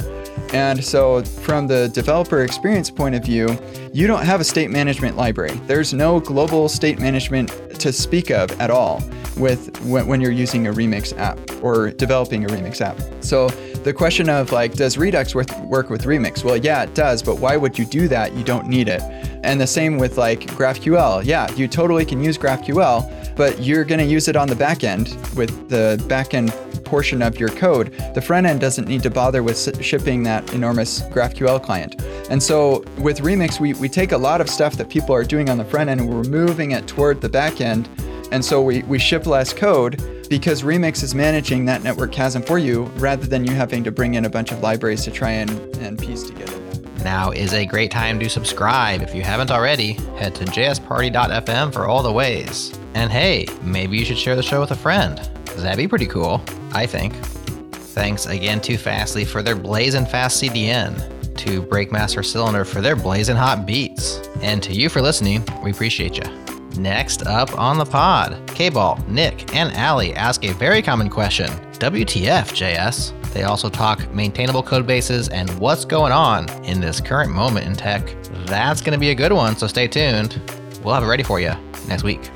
And so, from the developer experience point of view, you don't have a state management library. There's no global state management to speak of at all with when, when you're using a Remix app or developing a Remix app. So the question of like, does Redux work, with Remix? Well, yeah, it does, but why would you do that? You don't need it. And the same with like GraphQL. Yeah, you totally can use GraphQL, but you're going to use it on the back end with the back end portion of your code. The front end doesn't need to bother with shipping that enormous GraphQL client. And so with Remix, we, we take a lot of stuff that people are doing on the front end and we're moving it toward the back end. And so we, we ship less code because Remix is managing that network chasm for you rather than you having to bring in a bunch of libraries to try and, and piece together. Now is a great time to subscribe. If you haven't already, head to jsparty.fm for all the ways. And hey, maybe you should share the show with a friend. That'd be pretty cool, I think. Thanks again to Fastly for their blazing fast CDN, to Breakmaster Cylinder for their blazing hot beats, and to you for listening. We appreciate you. Next up on the pod, K-Ball, Nick, and Ali ask a very common question WTF, JS? They also talk maintainable code bases and what's going on in this current moment in tech. That's going to be a good one, so stay tuned. We'll have it ready for you next week.